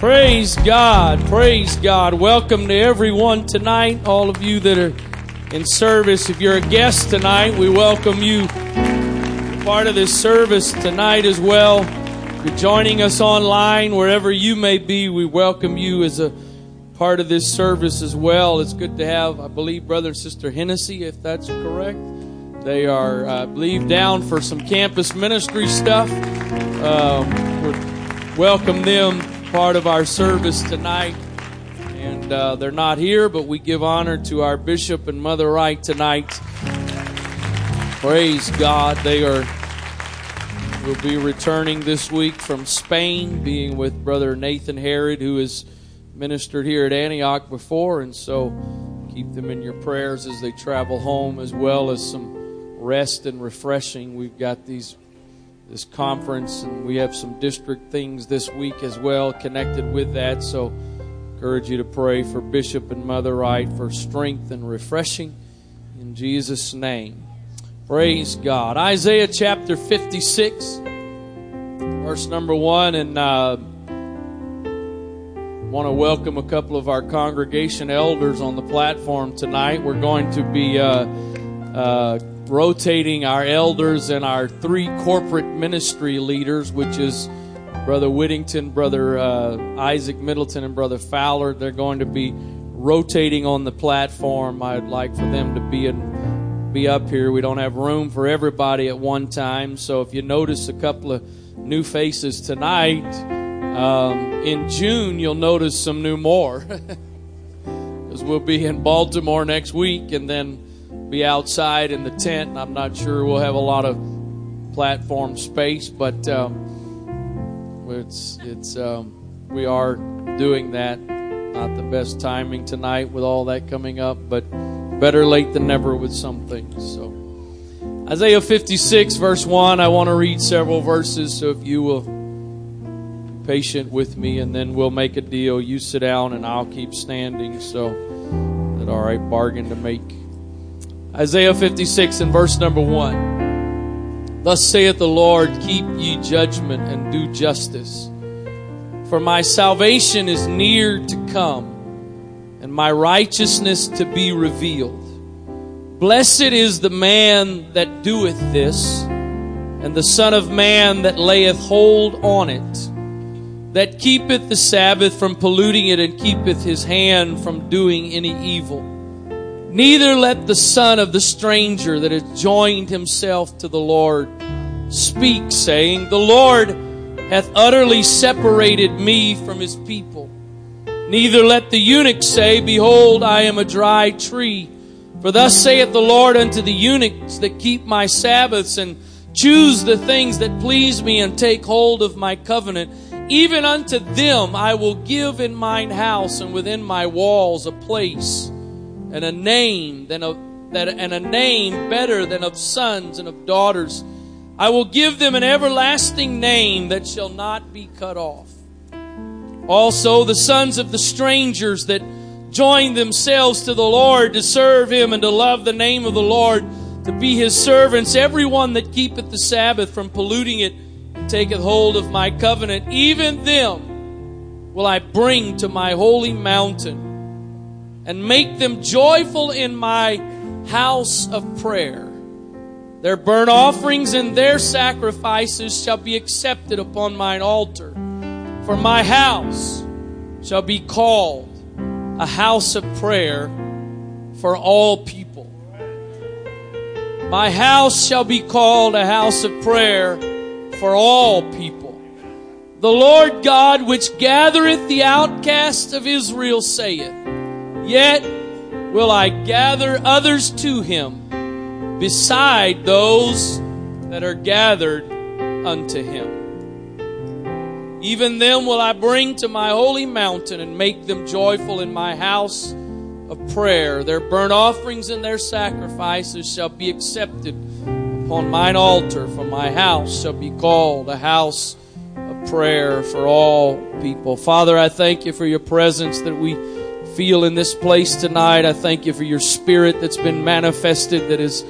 Praise God. Praise God. Welcome to everyone tonight, all of you that are in service. If you're a guest tonight, we welcome you part of this service tonight as well. If you're joining us online, wherever you may be, we welcome you as a part of this service as well. It's good to have, I believe, Brother and Sister Hennessy, if that's correct. They are, I believe, down for some campus ministry stuff. Um, welcome them part of our service tonight. And uh, they're not here, but we give honor to our bishop and Mother Wright tonight. Praise God. They are will be returning this week from Spain, being with Brother Nathan Herod, who has ministered here at Antioch before, and so keep them in your prayers as they travel home, as well as some rest and refreshing. We've got these this conference, and we have some district things this week as well connected with that. So, encourage you to pray for Bishop and Mother Wright for strength and refreshing in Jesus' name. Praise God. Isaiah chapter 56, verse number one, and uh, want to welcome a couple of our congregation elders on the platform tonight. We're going to be uh, uh, rotating our elders and our three corporate ministry leaders, which is Brother Whittington, Brother uh, Isaac Middleton, and Brother Fowler. They're going to be rotating on the platform. I'd like for them to be in, be up here. We don't have room for everybody at one time, so if you notice a couple of new faces tonight, um, in June you'll notice some new more. Because we'll be in Baltimore next week, and then be outside in the tent. I'm not sure we'll have a lot of platform space, but um, it's it's um, we are doing that. Not the best timing tonight with all that coming up, but better late than never with some things. So Isaiah 56 verse 1, I want to read several verses, so if you will patient with me and then we'll make a deal. You sit down and I'll keep standing. So that all right, bargain to make. Isaiah 56 and verse number 1. Thus saith the Lord, Keep ye judgment and do justice. For my salvation is near to come, and my righteousness to be revealed. Blessed is the man that doeth this, and the Son of Man that layeth hold on it, that keepeth the Sabbath from polluting it, and keepeth his hand from doing any evil. Neither let the son of the stranger that has joined himself to the Lord speak, saying, The Lord hath utterly separated me from his people. Neither let the eunuch say, Behold, I am a dry tree. For thus saith the Lord unto the eunuchs that keep my Sabbaths and choose the things that please me and take hold of my covenant. Even unto them I will give in mine house and within my walls a place and a name than of that and a name better than of sons and of daughters. I will give them an everlasting name that shall not be cut off. Also the sons of the strangers that join themselves to the Lord to serve him and to love the name of the Lord, to be his servants, everyone that keepeth the Sabbath from polluting it and taketh hold of my covenant, even them will I bring to my holy mountain and make them joyful in my house of prayer. Their burnt offerings and their sacrifices shall be accepted upon mine altar. For my house shall be called a house of prayer for all people. My house shall be called a house of prayer for all people. The Lord God, which gathereth the outcasts of Israel, saith, Yet will I gather others to him beside those that are gathered unto him. Even them will I bring to my holy mountain and make them joyful in my house of prayer. Their burnt offerings and their sacrifices shall be accepted upon mine altar, for my house shall be called a house of prayer for all people. Father, I thank you for your presence that we feel in this place tonight. I thank you for your spirit that's been manifested, that has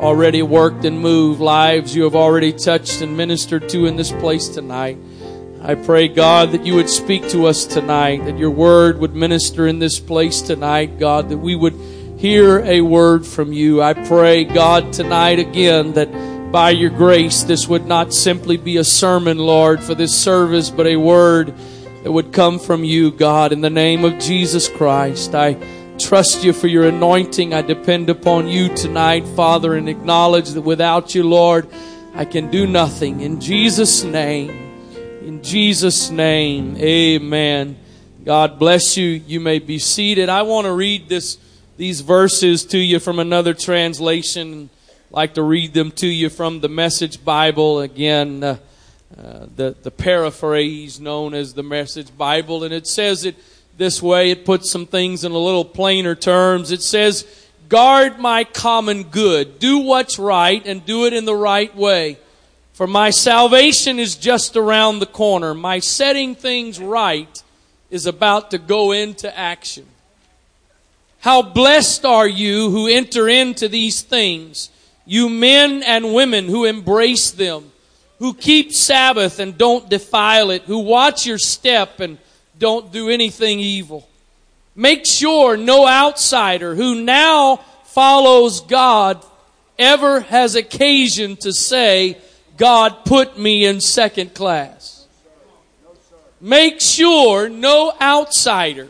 already worked and moved lives you have already touched and ministered to in this place tonight. I pray, God, that you would speak to us tonight, that your word would minister in this place tonight, God, that we would hear a word from you. I pray, God, tonight again that by your grace this would not simply be a sermon, Lord, for this service, but a word that would come from you, God, in the name of Jesus Christ. I trust you for your anointing. I depend upon you tonight, Father, and acknowledge that without you, Lord, I can do nothing. In Jesus' name, in Jesus' name, amen. God bless you. You may be seated. I want to read this, these verses to you from another translation. I'd like to read them to you from the Message Bible. Again, uh, uh, the, the paraphrase known as the Message Bible. And it says it this way. It puts some things in a little plainer terms. It says, Guard my common good. Do what's right and do it in the right way. For my salvation is just around the corner. My setting things right is about to go into action. How blessed are you who enter into these things, you men and women who embrace them, who keep Sabbath and don't defile it, who watch your step and don't do anything evil. Make sure no outsider who now follows God ever has occasion to say, God put me in second class. Make sure no outsider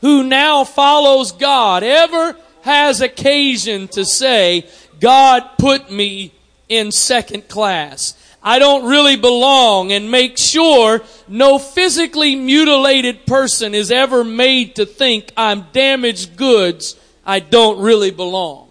who now follows God ever has occasion to say, God put me in second class. I don't really belong and make sure no physically mutilated person is ever made to think I'm damaged goods. I don't really belong.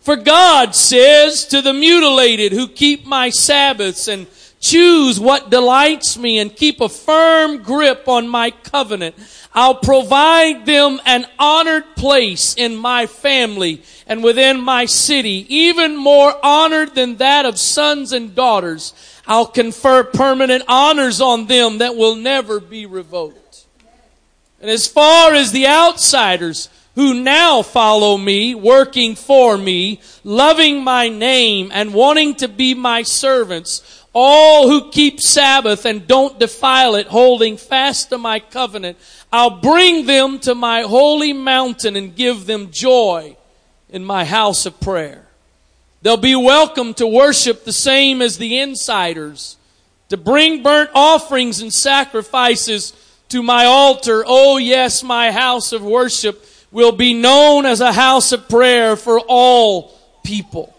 For God says to the mutilated who keep my Sabbaths and choose what delights me and keep a firm grip on my covenant, I'll provide them an honored place in my family and within my city, even more honored than that of sons and daughters. I'll confer permanent honors on them that will never be revoked. And as far as the outsiders who now follow me, working for me, loving my name and wanting to be my servants, all who keep Sabbath and don't defile it, holding fast to my covenant, I'll bring them to my holy mountain and give them joy in my house of prayer. They'll be welcome to worship the same as the insiders, to bring burnt offerings and sacrifices to my altar. Oh yes, my house of worship will be known as a house of prayer for all people.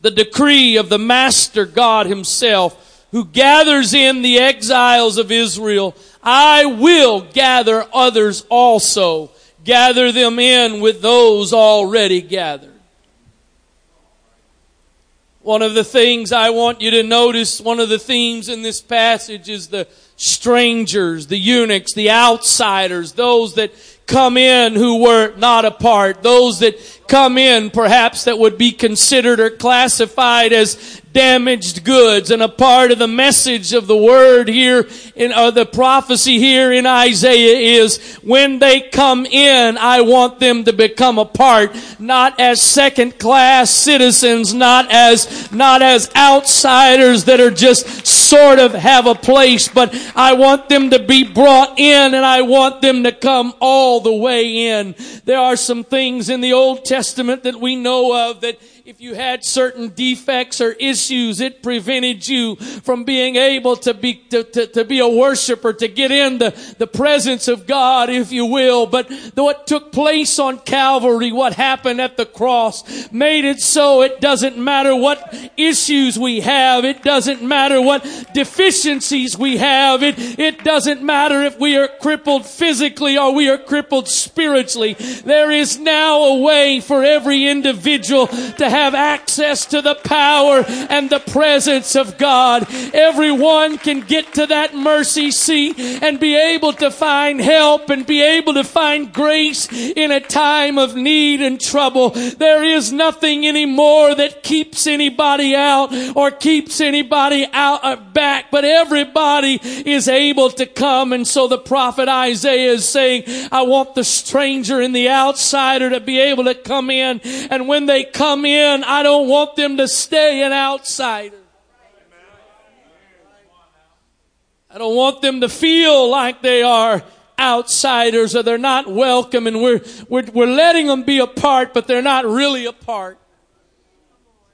The decree of the Master God Himself, who gathers in the exiles of Israel I will gather others also. Gather them in with those already gathered. One of the things I want you to notice, one of the themes in this passage is the strangers, the eunuchs, the outsiders, those that come in who were not a part, those that come in perhaps that would be considered or classified as damaged goods. And a part of the message of the word here in uh, the prophecy here in Isaiah is when they come in I want them to become a part not as second class citizens not as not as outsiders that are just sort of have a place but I want them to be brought in and I want them to come all the way in. There are some things in the Old Testament that we know of that if you had certain defects or issues, it prevented you from being able to be, to, to, to be a worshiper, to get in the, the presence of God, if you will. But what took place on Calvary, what happened at the cross, made it so it doesn't matter what issues we have. It doesn't matter what deficiencies we have. It, it doesn't matter if we are crippled physically or we are crippled spiritually. There is now a way for every individual to have access to the power and the presence of God. Everyone can get to that mercy seat and be able to find help and be able to find grace in a time of need and trouble. There is nothing anymore that keeps anybody out or keeps anybody out uh, back, but everybody is able to come. And so the prophet Isaiah is saying, I want the stranger and the outsider to be able to come in. And when they come in, I don't want them to stay an outsider. I don't want them to feel like they are outsiders or they're not welcome and we're, we're, we're letting them be a part, but they're not really a part.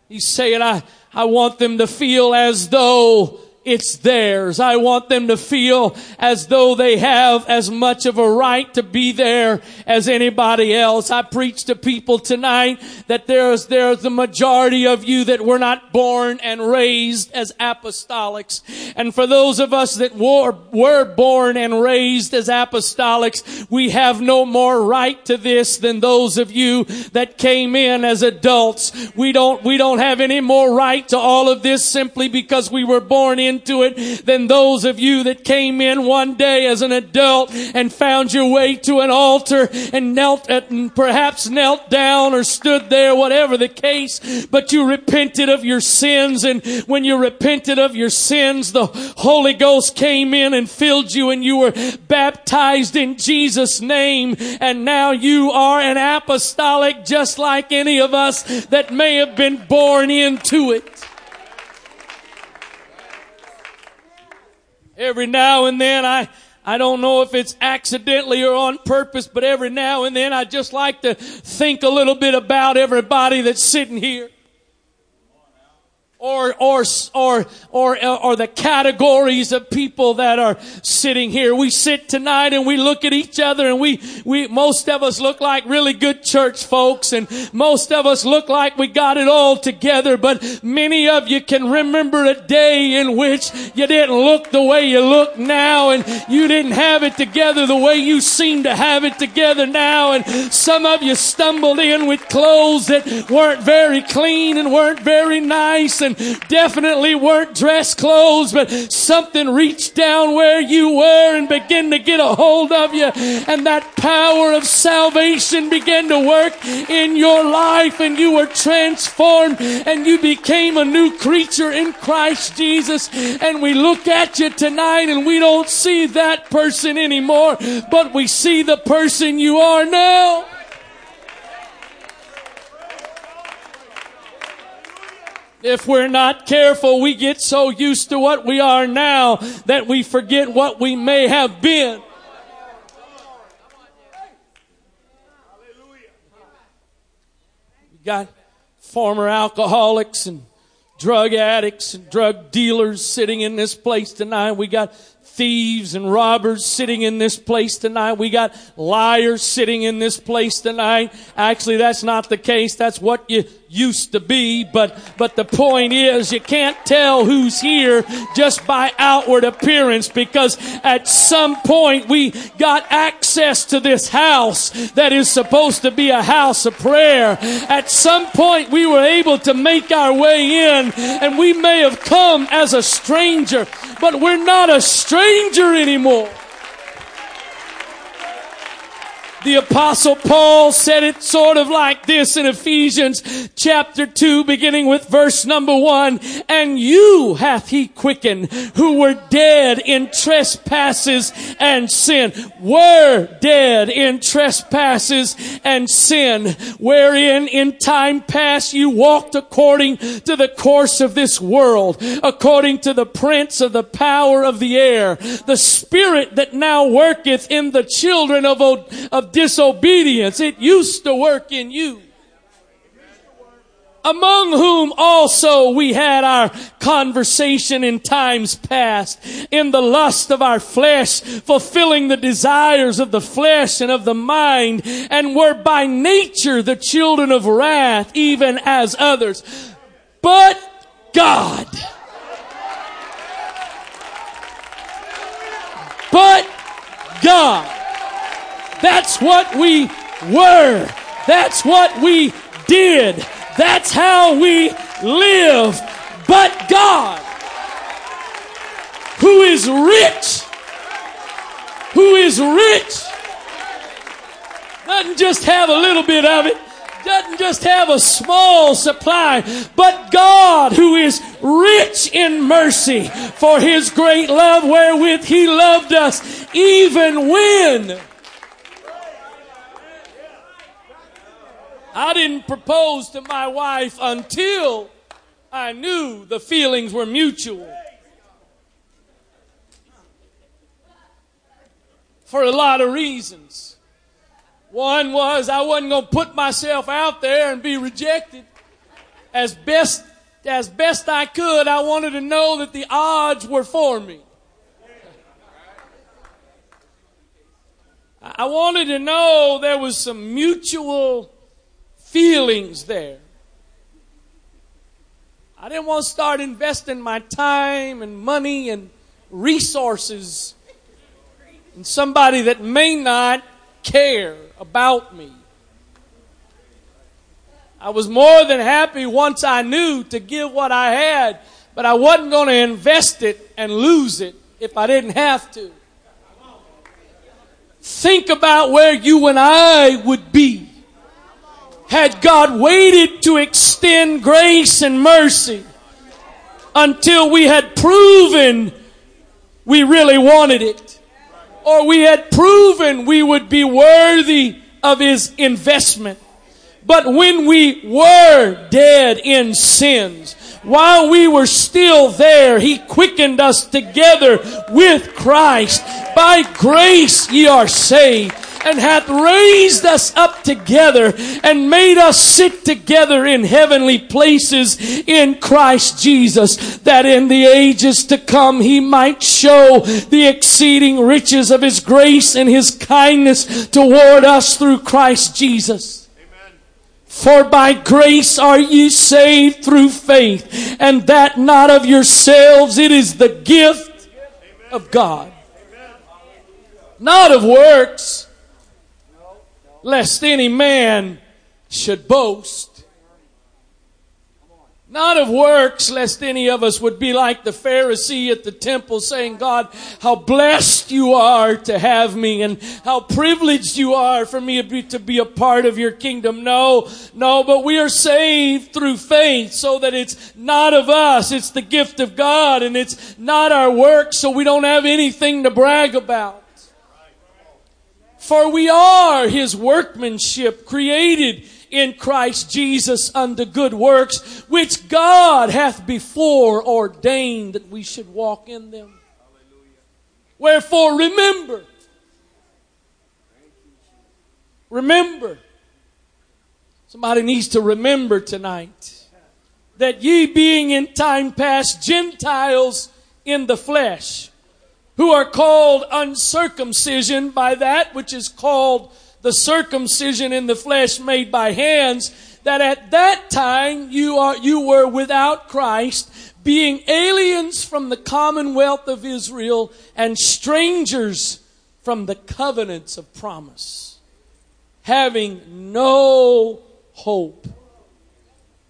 He's saying, I, I want them to feel as though it's theirs. I want them to feel as though they have as much of a right to be there as anybody else. I preach to people tonight that there's, there's the majority of you that were not born and raised as apostolics. And for those of us that were, were born and raised as apostolics, we have no more right to this than those of you that came in as adults. We don't, we don't have any more right to all of this simply because we were born in into it than those of you that came in one day as an adult and found your way to an altar and knelt at, and perhaps knelt down or stood there, whatever the case, but you repented of your sins and when you repented of your sins, the Holy Ghost came in and filled you and you were baptized in Jesus' name and now you are an apostolic just like any of us that may have been born into it. Every now and then I, I don't know if it's accidentally or on purpose, but every now and then I just like to think a little bit about everybody that's sitting here or, or, or, or, or the categories of people that are sitting here. We sit tonight and we look at each other and we, we, most of us look like really good church folks and most of us look like we got it all together, but many of you can remember a day in which you didn't look the way you look now and you didn't have it together the way you seem to have it together now and some of you stumbled in with clothes that weren't very clean and weren't very nice and definitely weren't dress clothes, but something reached down where you were and began to get a hold of you. And that power of salvation began to work in your life and you were transformed and you became a new creature in Christ Jesus. And we look at you tonight and we don't see that person anymore, but we see the person you are now. If we're not careful, we get so used to what we are now that we forget what we may have been. We got former alcoholics and drug addicts and drug dealers sitting in this place tonight. We got thieves and robbers sitting in this place tonight. We got liars sitting in this place tonight. Actually, that's not the case. That's what you used to be, but, but the point is you can't tell who's here just by outward appearance because at some point we got access to this house that is supposed to be a house of prayer. At some point we were able to make our way in and we may have come as a stranger, but we're not a stranger anymore. The apostle Paul said it sort of like this in Ephesians chapter 2 beginning with verse number 1. And you hath he quickened who were dead in trespasses and sin. Were dead in trespasses and sin wherein in time past you walked according to the course of this world, according to the prince of the power of the air, the spirit that now worketh in the children of, of disobedience. It used to work in you among whom also we had our conversation in times past, in the lust of our flesh, fulfilling the desires of the flesh and of the mind, and were by nature the children of wrath, even as others. But God, but God, that's what we were. That's what we did. That's how we live. But God, who is rich, who is rich, doesn't just have a little bit of it, doesn't just have a small supply, but God who is rich in mercy for his great love wherewith he loved us, even when I didn't propose to my wife until I knew the feelings were mutual. for a lot of reasons. One was I wasn't going to put myself out there and be rejected. As best, as best I could, I wanted to know that the odds were for me. I wanted to know there was some mutual feelings there. I didn't want to start investing my time and money and resources in somebody that may not care about me. I was more than happy once I knew to give what I had, but I wasn't going to invest it and lose it if I didn't have to. Think about where you and I would be had God waited to extend grace and mercy until we had proven we really wanted it or we had proven we would be worthy of his investment. But when we were dead in sins, while we were still there, He quickened us together with Christ. By grace ye are saved and hath raised us up together and made us sit together in heavenly places in Christ Jesus, that in the ages to come he might show the exceeding riches of his grace and his kindness toward us through Christ Jesus. For by grace are ye saved through faith, and that not of yourselves, it is the gift of God. Not of works, lest any man should boast. Not of works, lest any of us would be like the Pharisee at the temple saying, God, how blessed you are to have me and how privileged you are for me to be a part of your kingdom. No, no, but we are saved through faith so that it's not of us. It's the gift of God and it's not our works so we don't have anything to brag about. For we are his workmanship created in Christ Jesus unto good works, which God hath before ordained that we should walk in them. Wherefore remember, remember, somebody needs to remember tonight that ye being in time past Gentiles in the flesh, who are called uncircumcision by that which is called the circumcision in the flesh made by hands, that at that time you are, you were without Christ, being aliens from the commonwealth of Israel and strangers from the covenants of promise, having no hope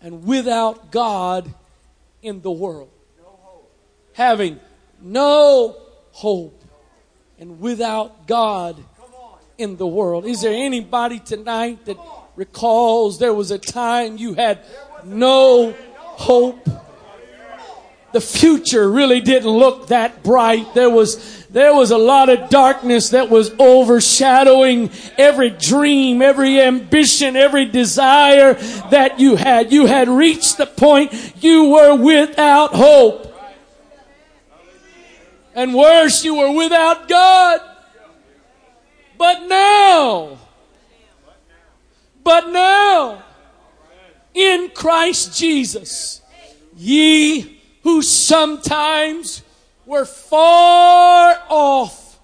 and without God in the world. Having no hope and without God in the world. Is there anybody tonight that recalls there was a time you had no hope? The future really didn't look that bright. There was, there was a lot of darkness that was overshadowing every dream, every ambition, every desire that you had. You had reached the point you were without hope. And worse, you were without God. But now, but now, in Christ Jesus, ye who sometimes were far off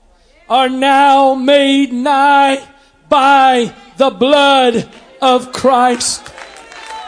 are now made nigh by the blood of Christ.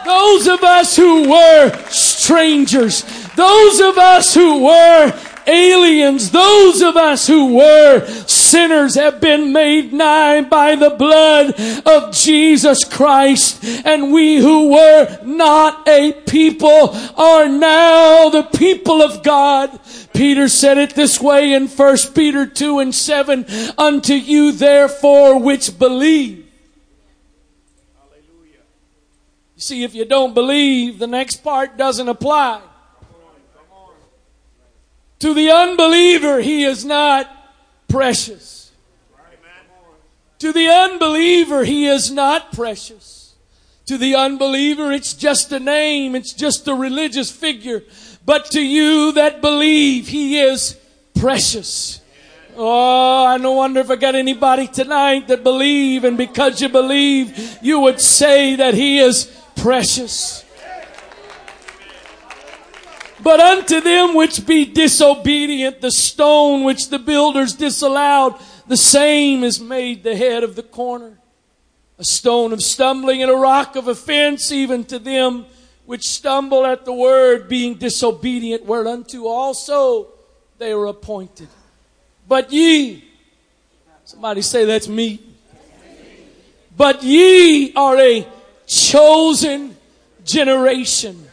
Those of us who were strangers, those of us who were aliens, those of us who were sinners have been made nigh by the blood of Jesus Christ. And we who were not a people are now the people of God. Peter said it this way in 1 Peter 2 and 7, unto you therefore which believe. You see, if you don't believe, the next part doesn't apply. To the unbeliever, he is not precious. To the unbeliever, he is not precious. To the unbeliever, it's just a name, it's just a religious figure. But to you that believe, he is precious. Oh, I no wonder if I got anybody tonight that believe, and because you believe, you would say that He is precious. But unto them which be disobedient, the stone which the builders disallowed, the same is made the head of the corner. A stone of stumbling and a rock of offense, even to them which stumble at the word, being disobedient, whereunto also they were appointed. But ye, somebody say that's me. But ye are a chosen generation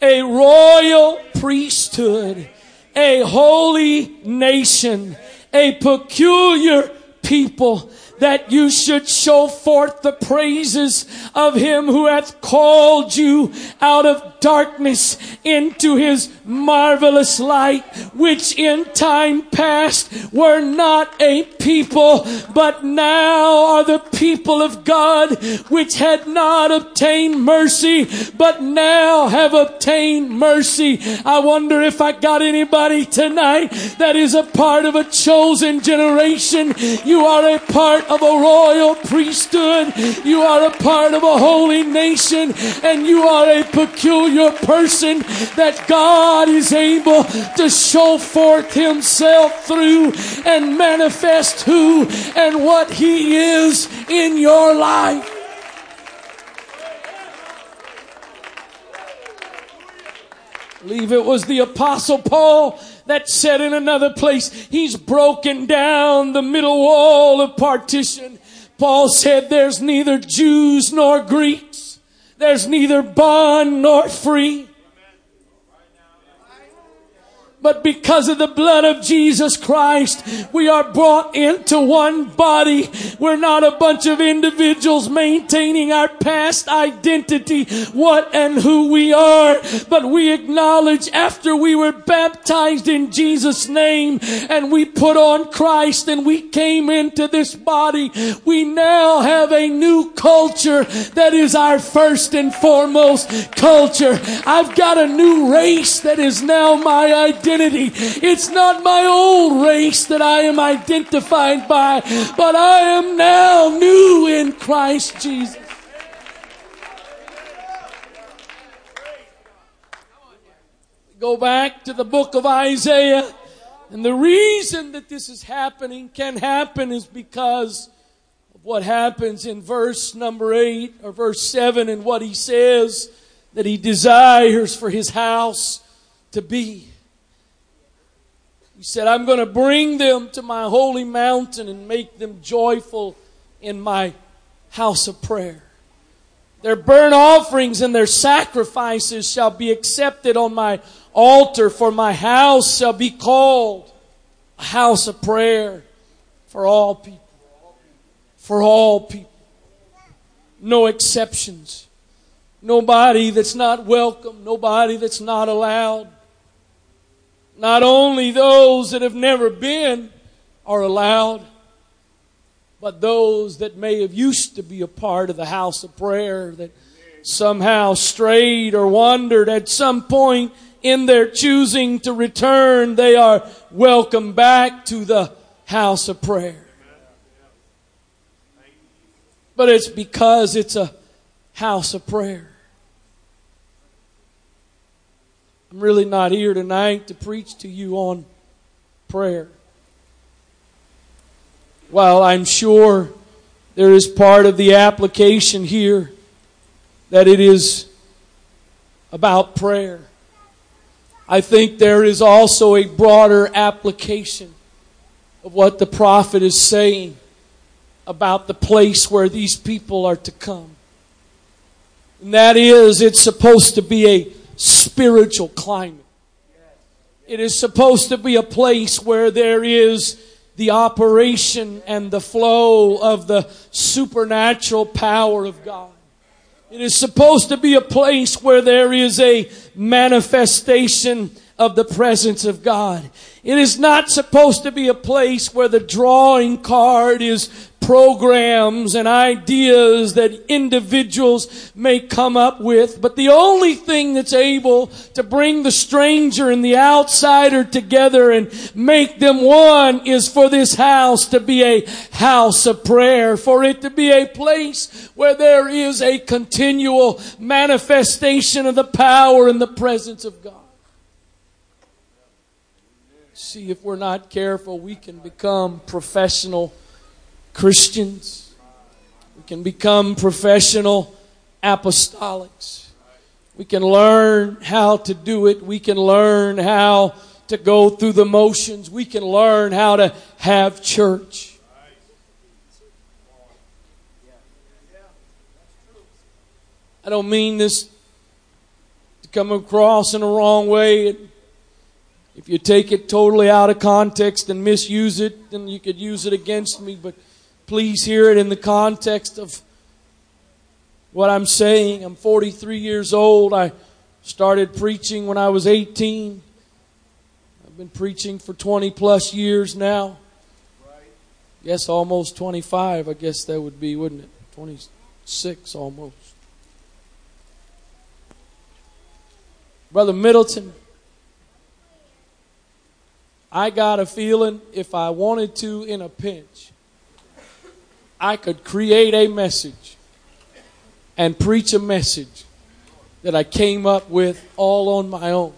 a royal priesthood, a holy nation, a peculiar people that you should show forth the praises of him who hath called you out of darkness into his marvelous light, which in time past were not a people, but now are the people of God, which had not obtained mercy, but now have obtained mercy. I wonder if I got anybody tonight that is a part of a chosen generation. You are a part of a royal priesthood. You are a part of a holy nation and you are a peculiar person that God is able to show forth himself through and manifest who and what he is in your life. Believe it was the apostle Paul that said in another place, he's broken down the middle wall of partition. Paul said there's neither Jews nor Greeks. There's neither bond nor free. But because of the blood of Jesus Christ, we are brought into one body. We're not a bunch of individuals maintaining our past identity, what and who we are, but we acknowledge after we were baptized in Jesus' name and we put on Christ and we came into this body, we now have a new culture that is our first and foremost culture. I've got a new race that is now my identity identity. It's not my old race that I am identified by, but I am now new in Christ Jesus. Go back to the book of Isaiah. And the reason that this is happening, can happen, is because of what happens in verse number 8 or verse 7 and what he says that he desires for his house to be. He said, I'm going to bring them to my holy mountain and make them joyful in my house of prayer. Their burnt offerings and their sacrifices shall be accepted on my altar, for my house shall be called a house of prayer for all people. For all people. No exceptions. Nobody that's not welcome. Nobody that's not allowed. Not only those that have never been are allowed, but those that may have used to be a part of the house of prayer that somehow strayed or wandered at some point in their choosing to return, they are welcome back to the house of prayer. But it's because it's a house of prayer. I'm really not here tonight to preach to you on prayer. While I'm sure there is part of the application here that it is about prayer, I think there is also a broader application of what the prophet is saying about the place where these people are to come. And that is, it's supposed to be a spiritual climate. It is supposed to be a place where there is the operation and the flow of the supernatural power of God. It is supposed to be a place where there is a manifestation of the presence of God. It is not supposed to be a place where the drawing card is programs and ideas that individuals may come up with. But the only thing that's able to bring the stranger and the outsider together and make them one is for this house to be a house of prayer, for it to be a place where there is a continual manifestation of the power and the presence of God. See, if we're not careful, we can become professional Christians. We can become professional apostolics. We can learn how to do it. We can learn how to go through the motions. We can learn how to have church. I don't mean this to come across in a wrong way. If you take it totally out of context and misuse it, then you could use it against me. But please hear it in the context of what I'm saying. I'm 43 years old. I started preaching when I was 18. I've been preaching for 20 plus years now. Yes, almost 25, I guess that would be, wouldn't it? 26 almost. Brother Middleton, I got a feeling if I wanted to in a pinch, I could create a message and preach a message that I came up with all on my own.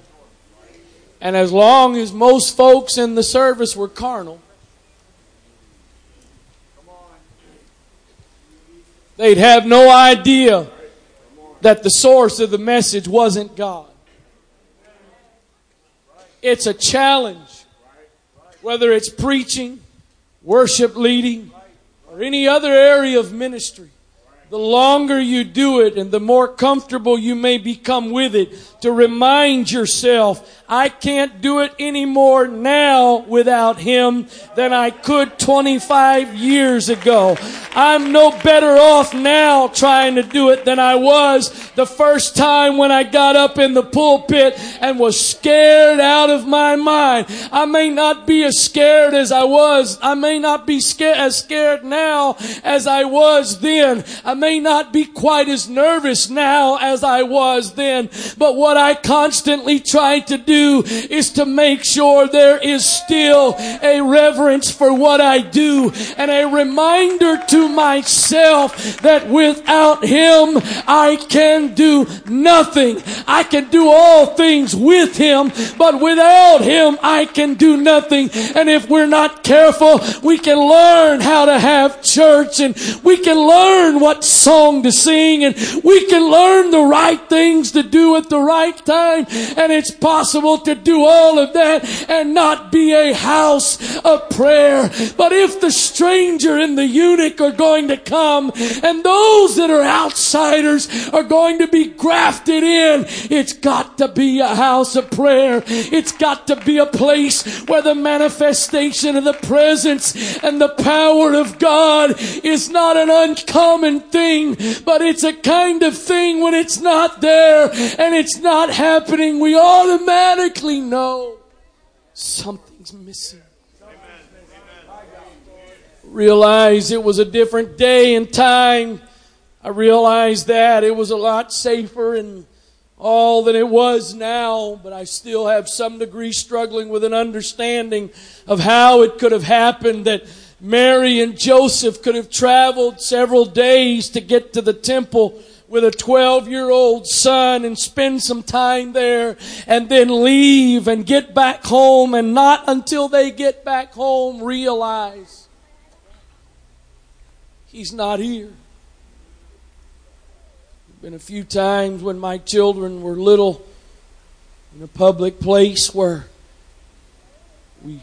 And as long as most folks in the service were carnal, they'd have no idea that the source of the message wasn't God. It's a challenge, whether it's preaching, worship leading, or any other area of ministry, the longer you do it and the more comfortable you may become with it, to remind yourself I can't do it anymore now without Him than I could 25 years ago. I'm no better off now trying to do it than I was the first time when I got up in the pulpit and was scared out of my mind. I may not be as scared as I was. I may not be scared, as scared now as I was then. I may not be quite as nervous now as I was then. But what I constantly try to do is to make sure there is still a reverence for what I do and a reminder to myself that without Him I can do nothing. I can do all things with Him, but without Him I can do nothing. And if we're not careful, we can learn how to have church and we can learn what song to sing and we can learn the right things to do at the right time. And it's possible to do all of that and not be a house of prayer. But if the stranger and the eunuch are going to come and those that are outsiders are going to be grafted in, it's got to be a house of prayer. It's got to be a place where the manifestation of the presence and the power of God is not an uncommon thing, but it's a kind of thing when it's not there and it's not happening, we automatically automatically know something's missing. Realize it was a different day and time. I realized that it was a lot safer and all than it was now, but I still have some degree struggling with an understanding of how it could have happened that Mary and Joseph could have traveled several days to get to the temple with a 12 year old son and spend some time there and then leave and get back home and not until they get back home realize he's not here. There've Been a few times when my children were little in a public place where we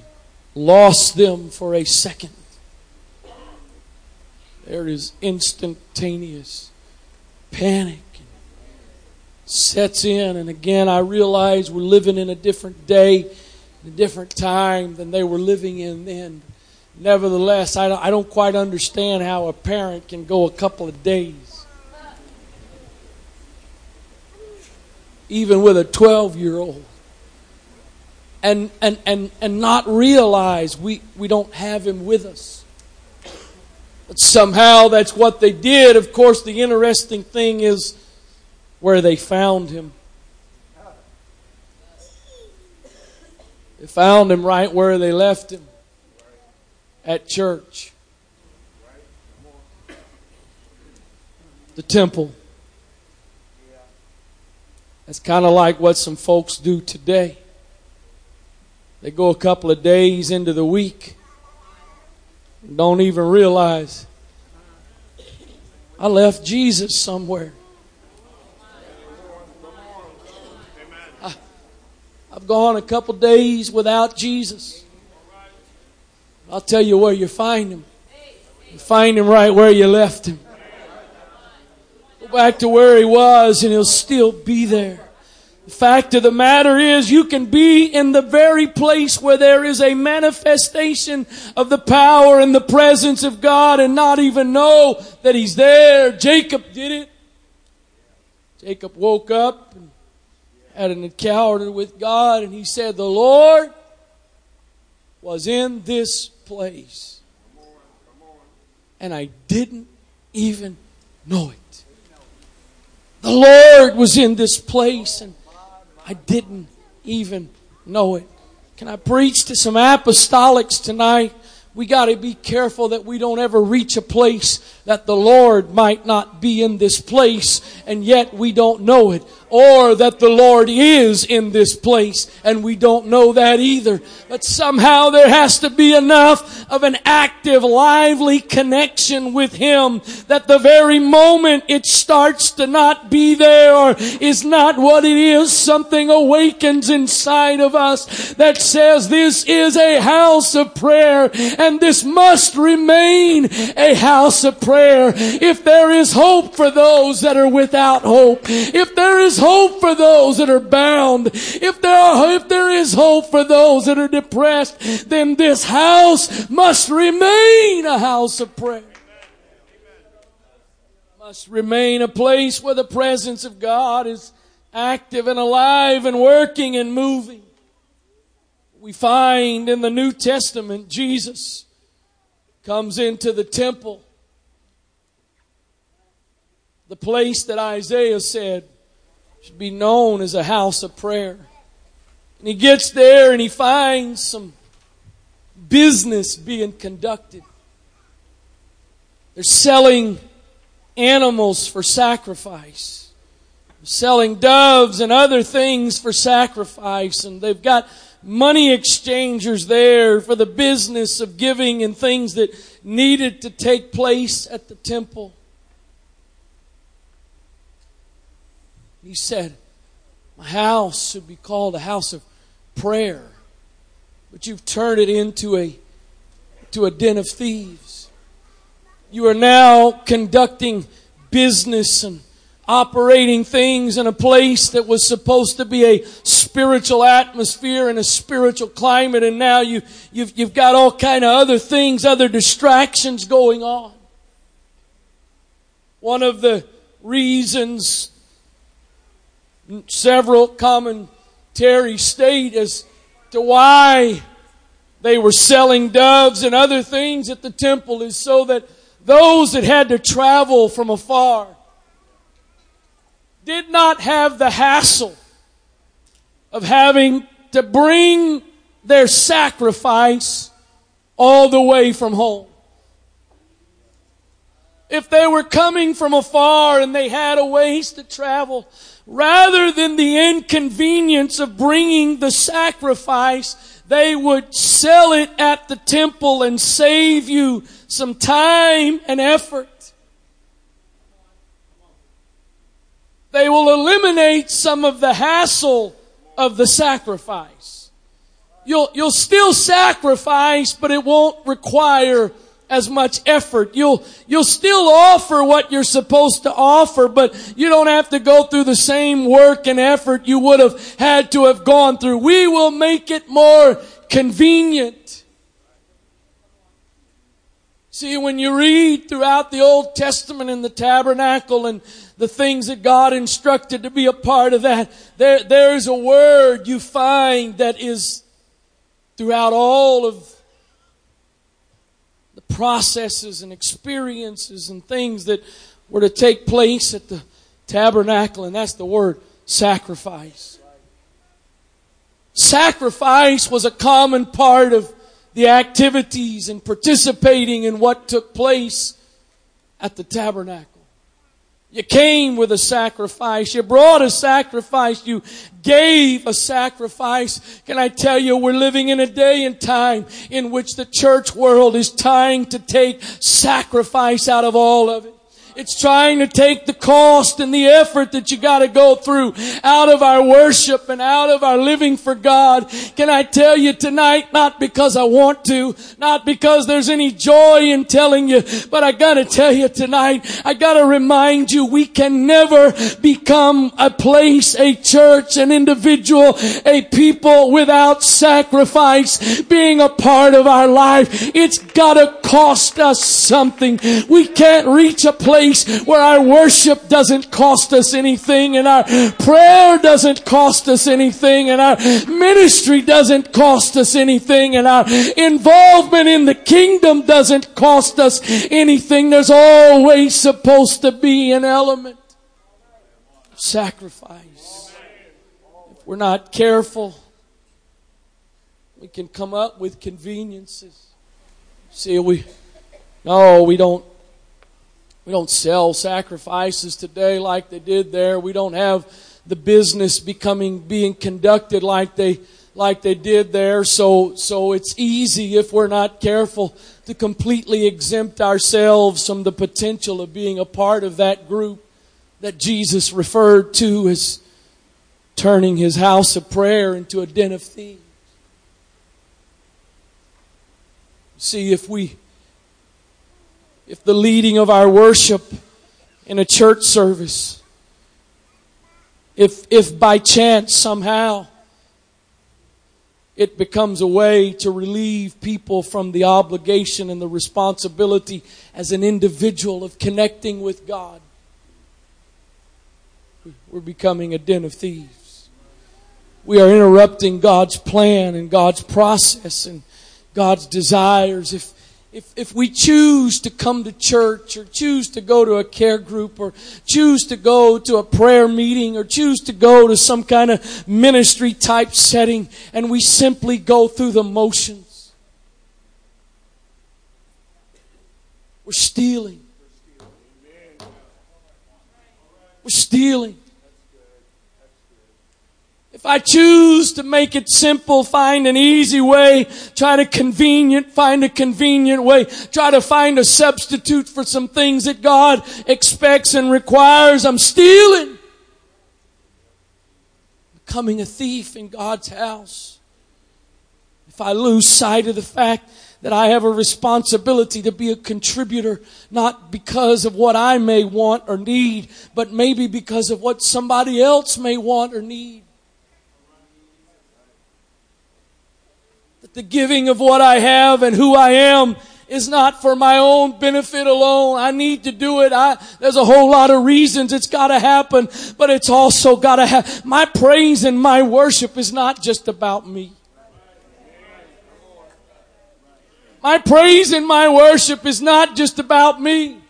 lost them for a second. There is instantaneous panic sets in. And again, I realize we're living in a different day, a different time than they were living in then. Nevertheless, I don't, I don't quite understand how a parent can go a couple of days, even with a 12 year old, and, and, and, and not realize we, we don't have him with us. But somehow that's what they did. Of course, the interesting thing is where they found him. They found him right where they left him at church. The temple. That's kind of like what some folks do today. They go a couple of days into the week don't even realize I left Jesus somewhere. I, I've gone a couple days without Jesus. I'll tell you where you find him. You find him right where you left him. Go back to where he was and he'll still be there. The fact of the matter is you can be in the very place where there is a manifestation of the power and the presence of God and not even know that He's there. Jacob did it. Jacob woke up and had an encounter with God and he said, the Lord was in this place. And I didn't even know it. The Lord was in this place and I didn't even know it. Can I preach to some apostolics tonight? We got to be careful that we don't ever reach a place that the Lord might not be in this place and yet we don't know it. Or that the Lord is in this place and we don't know that either. But somehow there has to be enough of an active, lively connection with Him that the very moment it starts to not be there or is not what it is, something awakens inside of us that says this is a house of prayer and this must remain a house of prayer prayer. If there is hope for those that are without hope, if there is hope for those that are bound, if there are, if there is hope for those that are depressed, then this house must remain a house of prayer. Must remain a place where the presence of God is active and alive and working and moving. We find in the New Testament Jesus comes into the temple the place that Isaiah said should be known as a house of prayer. And he gets there and he finds some business being conducted. They're selling animals for sacrifice. They're selling doves and other things for sacrifice. And they've got money exchangers there for the business of giving and things that needed to take place at the temple. He said, My house should be called a house of prayer, but you've turned it into a, to a den of thieves. You are now conducting business and operating things in a place that was supposed to be a spiritual atmosphere and a spiritual climate and now you, you've, you've got all kind of other things, other distractions going on. One of the reasons several commentaries state as to why they were selling doves and other things at the temple is so that those that had to travel from afar did not have the hassle of having to bring their sacrifice all the way from home. If they were coming from afar and they had a ways to travel, rather than the inconvenience of bringing the sacrifice, they would sell it at the temple and save you some time and effort. They will eliminate some of the hassle of the sacrifice. You'll, you'll still sacrifice, but it won't require as much effort. You'll, you'll still offer what you're supposed to offer, but you don't have to go through the same work and effort you would have had to have gone through. We will make it more convenient. See, when you read throughout the Old Testament in the tabernacle and the things that God instructed to be a part of that, there, there's a word you find that is throughout all of processes and experiences and things that were to take place at the tabernacle, and that's the word sacrifice. Sacrifice was a common part of the activities and participating in what took place at the tabernacle. You came with a sacrifice. You brought a sacrifice. You gave a sacrifice. Can I tell you, we're living in a day and time in which the church world is trying to take sacrifice out of all of it. It's trying to take the cost and the effort that you gotta go through out of our worship and out of our living for God. Can I tell you tonight, not because I want to, not because there's any joy in telling you, but I gotta tell you tonight, I gotta remind you we can never become a place, a church, an individual, a people without sacrifice being a part of our life. It's gotta cost us something. We can't reach a place place where our worship doesn't cost us anything and our prayer doesn't cost us anything and our ministry doesn't cost us anything and our involvement in the kingdom doesn't cost us anything. There's always supposed to be an element of sacrifice. If we're not careful, we can come up with conveniences. See, we, no, we don't we don't sell sacrifices today like they did there. We don't have the business becoming being conducted like they like they did there. So so it's easy if we're not careful to completely exempt ourselves from the potential of being a part of that group that Jesus referred to as turning his house of prayer into a den of thieves. See if we if the leading of our worship in a church service, if, if by chance somehow it becomes a way to relieve people from the obligation and the responsibility as an individual of connecting with God, we're becoming a den of thieves. We are interrupting God's plan and God's process and God's desires. If, if, if we choose to come to church or choose to go to a care group or choose to go to a prayer meeting or choose to go to some kind of ministry type setting and we simply go through the motions, we're stealing. We're stealing. If I choose to make it simple, find an easy way, try to convenient, find a convenient way, try to find a substitute for some things that God expects and requires, I'm stealing. Becoming a thief in God's house. If I lose sight of the fact that I have a responsibility to be a contributor, not because of what I may want or need, but maybe because of what somebody else may want or need. The giving of what I have and who I am is not for my own benefit alone. I need to do it. I, there's a whole lot of reasons it's gotta happen, but it's also gotta have, my praise and my worship is not just about me. My praise and my worship is not just about me.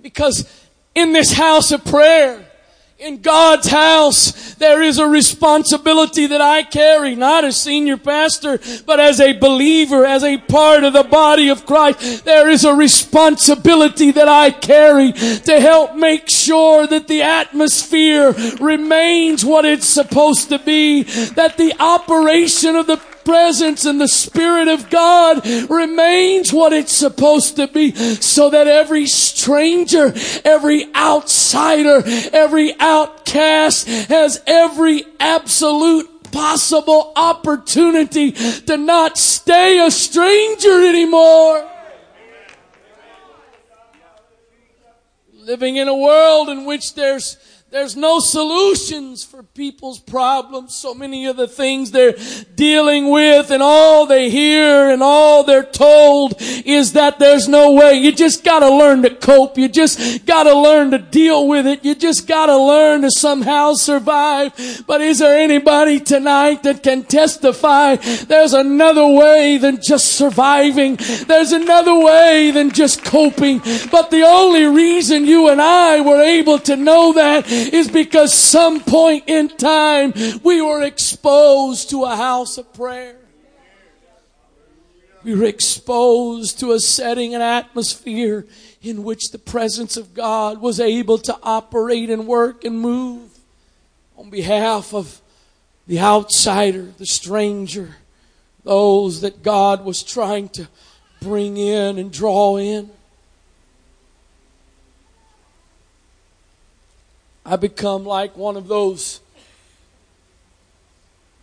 Because in this house of prayer, in God's house, there is a responsibility that I carry, not as senior pastor, but as a believer, as a part of the body of Christ. There is a responsibility that I carry to help make sure that the atmosphere remains what it's supposed to be, that the operation of the presence and the Spirit of God remains what it's supposed to be so that every stranger, every outsider, every outcast has every absolute possible opportunity to not stay a stranger anymore. Living in a world in which there's There's no solutions for people's problems. So many of the things they're dealing with and all they hear and all they're told is that there's no way. You just gotta learn to cope. You just gotta learn to deal with it. You just gotta learn to somehow survive. But is there anybody tonight that can testify there's another way than just surviving? There's another way than just coping. But the only reason you and I were able to know that is because some point in time we were exposed to a house of prayer. We were exposed to a setting and atmosphere in which the presence of God was able to operate and work and move on behalf of the outsider, the stranger, those that God was trying to bring in and draw in. I become like one of those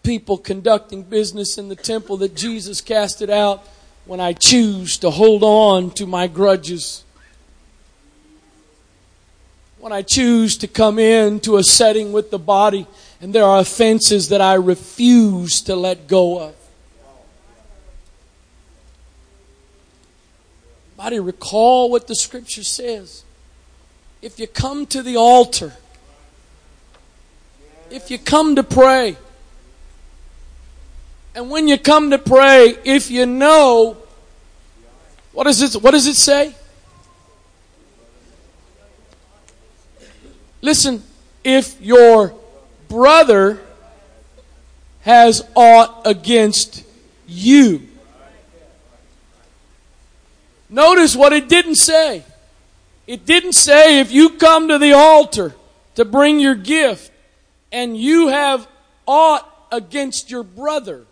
people conducting business in the temple that Jesus casted out when I choose to hold on to my grudges. When I choose to come into a setting with the body and there are offenses that I refuse to let go of. Body, recall what the scripture says. If you come to the altar, if you come to pray, and when you come to pray, if you know, what does it, what does it say? Listen, if your brother has aught against you. Notice what it didn't say. It didn't say if you come to the altar to bring your gift, and you have aught against your brother.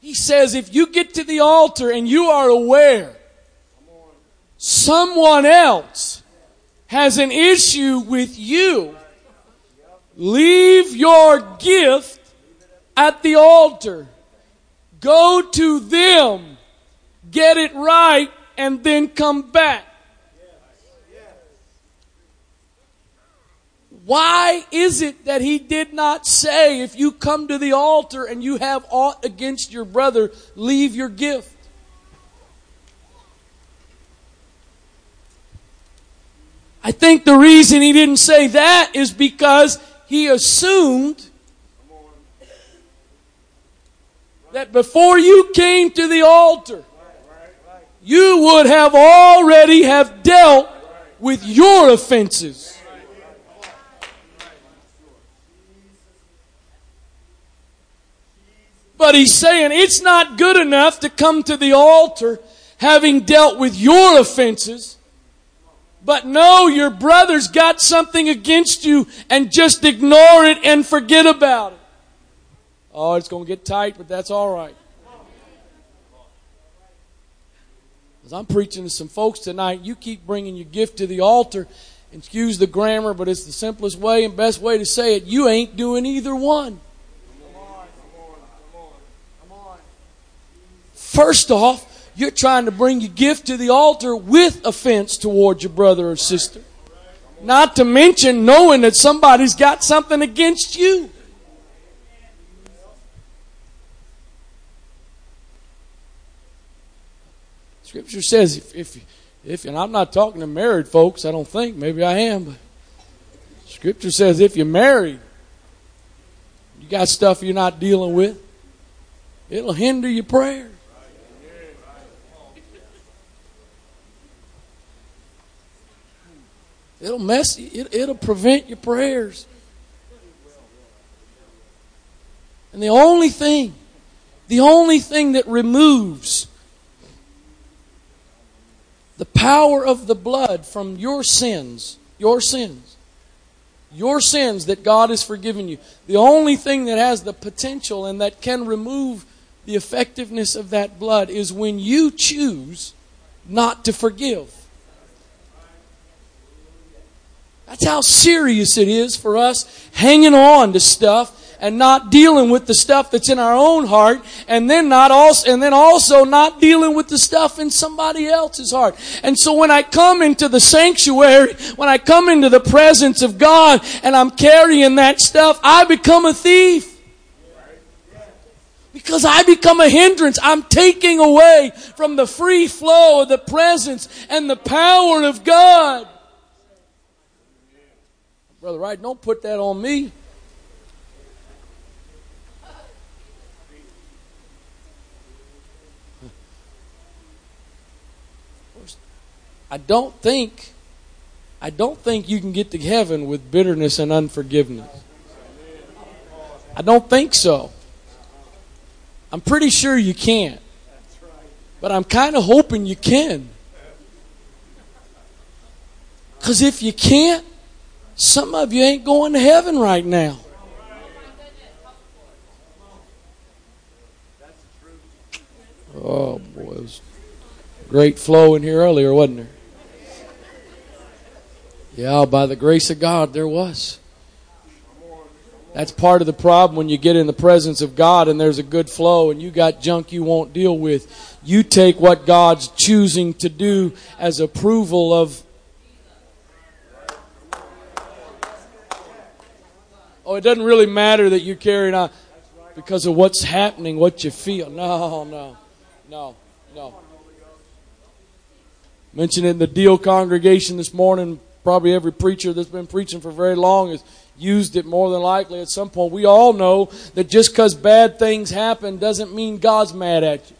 He says, if you get to the altar and you are aware someone else has an issue with you, leave your gift at the altar. Go to them. Get it right and then come back. Why is it that he did not say, if you come to the altar and you have aught against your brother, leave your gift? I think the reason he didn't say that is because he assumed that before you came to the altar, you would have already have dealt with your offenses. But he's saying it's not good enough to come to the altar having dealt with your offenses. But no, your brother's got something against you and just ignore it and forget about it. Oh, it's going to get tight, but that's all right. I'm preaching to some folks tonight, you keep bringing your gift to the altar. Excuse the grammar, but it's the simplest way and best way to say it. You ain't doing either one. First off, you're trying to bring your gift to the altar with offense toward your brother or sister. Not to mention knowing that somebody's got something against you. Scripture says if, if, if, and I'm not talking to married folks, I don't think, maybe I am, but Scripture says if you're married, you got stuff you're not dealing with, it'll hinder your prayers. It'll mess it, it'll prevent your prayers. And the only thing, the only thing that removes the power of the blood from your sins, your sins, your sins that God has forgiven you. The only thing that has the potential and that can remove the effectiveness of that blood is when you choose not to forgive. That's how serious it is for us hanging on to stuff and not dealing with the stuff that's in our own heart and then not also and then also not dealing with the stuff in somebody else's heart. And so when I come into the sanctuary, when I come into the presence of God and I'm carrying that stuff, I become a thief. Because I become a hindrance. I'm taking away from the free flow of the presence and the power of God. Brother Wright, don't put that on me. I don't think I don't think you can get to heaven with bitterness and unforgiveness. I don't think so. I'm pretty sure you can't. But I'm kind of hoping you can. Because if you can't, some of you ain't going to heaven right now. Oh, boy. It was great flow in here earlier, wasn't there? Yeah, by the grace of God, there was. That's part of the problem when you get in the presence of God and there's a good flow and you got junk you won't deal with. You take what God's choosing to do as approval of. Oh, it doesn't really matter that you're carrying on because of what's happening, what you feel. No, no, no, no. Mentioned in the Deal congregation this morning, probably every preacher that's been preaching for very long has used it more than likely at some point. We all know that just because bad things happen doesn't mean God's mad at you.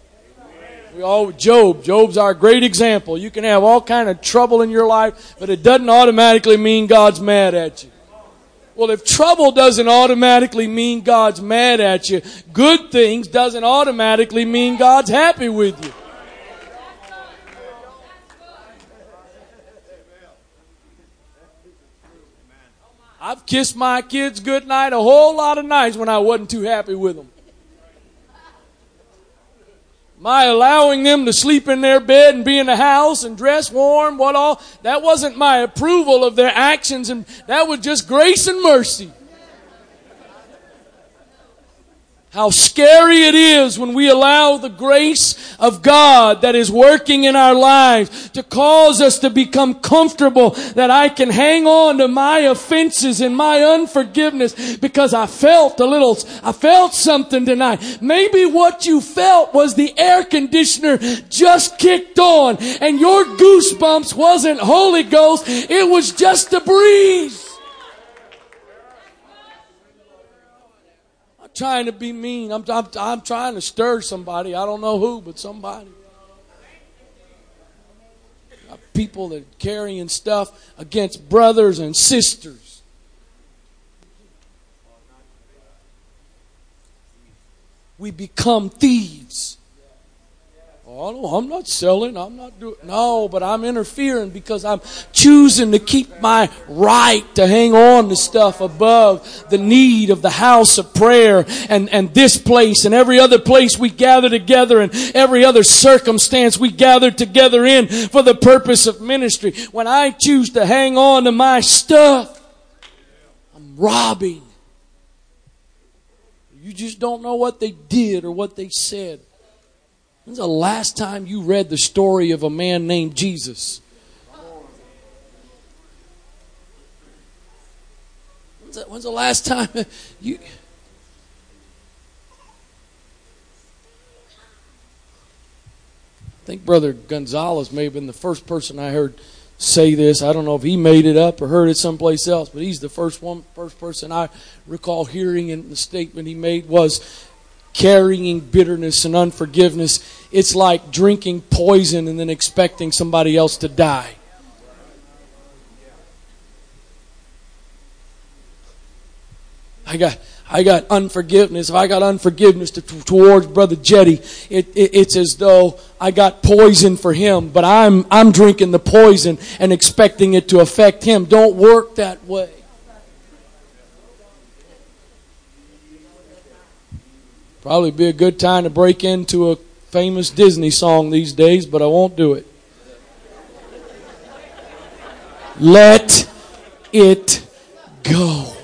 We all Job. Job's our great example. You can have all kind of trouble in your life, but it doesn't automatically mean God's mad at you. Well, if trouble doesn't automatically mean God's mad at you, good things doesn't automatically mean God's happy with you. I've kissed my kids goodnight a whole lot of nights when I wasn't too happy with them. My allowing them to sleep in their bed and be in the house and dress warm, what all, that wasn't my approval of their actions and that was just grace and mercy. How scary it is when we allow the grace of God that is working in our lives to cause us to become comfortable that I can hang on to my offenses and my unforgiveness because I felt a little, I felt something tonight. Maybe what you felt was the air conditioner just kicked on and your goosebumps wasn't Holy Ghost. It was just a breeze. Trying to be mean. I'm, I'm, I'm trying to stir somebody. I don't know who, but somebody. Uh, people that are carrying stuff against brothers and sisters. We become thieves. Oh, I'm not selling. I'm not doing. No, but I'm interfering because I'm choosing to keep my right to hang on to stuff above the need of the house of prayer and, and this place and every other place we gather together and every other circumstance we gather together in for the purpose of ministry. When I choose to hang on to my stuff, I'm robbing. You just don't know what they did or what they said. When's the last time you read the story of a man named Jesus? When's the, when's the last time you. I think Brother Gonzalez may have been the first person I heard say this. I don't know if he made it up or heard it someplace else, but he's the first one, first person I recall hearing, and the statement he made was, carrying bitterness and unforgiveness, it's like drinking poison and then expecting somebody else to die. I got I got unforgiveness. If I got unforgiveness to, towards Brother Jetty, it, it, it's as though I got poison for him, but I'm I'm drinking the poison and expecting it to affect him. Don't work that way. Probably be a good time to break into a famous Disney song these days, but I won't do it. Let it go.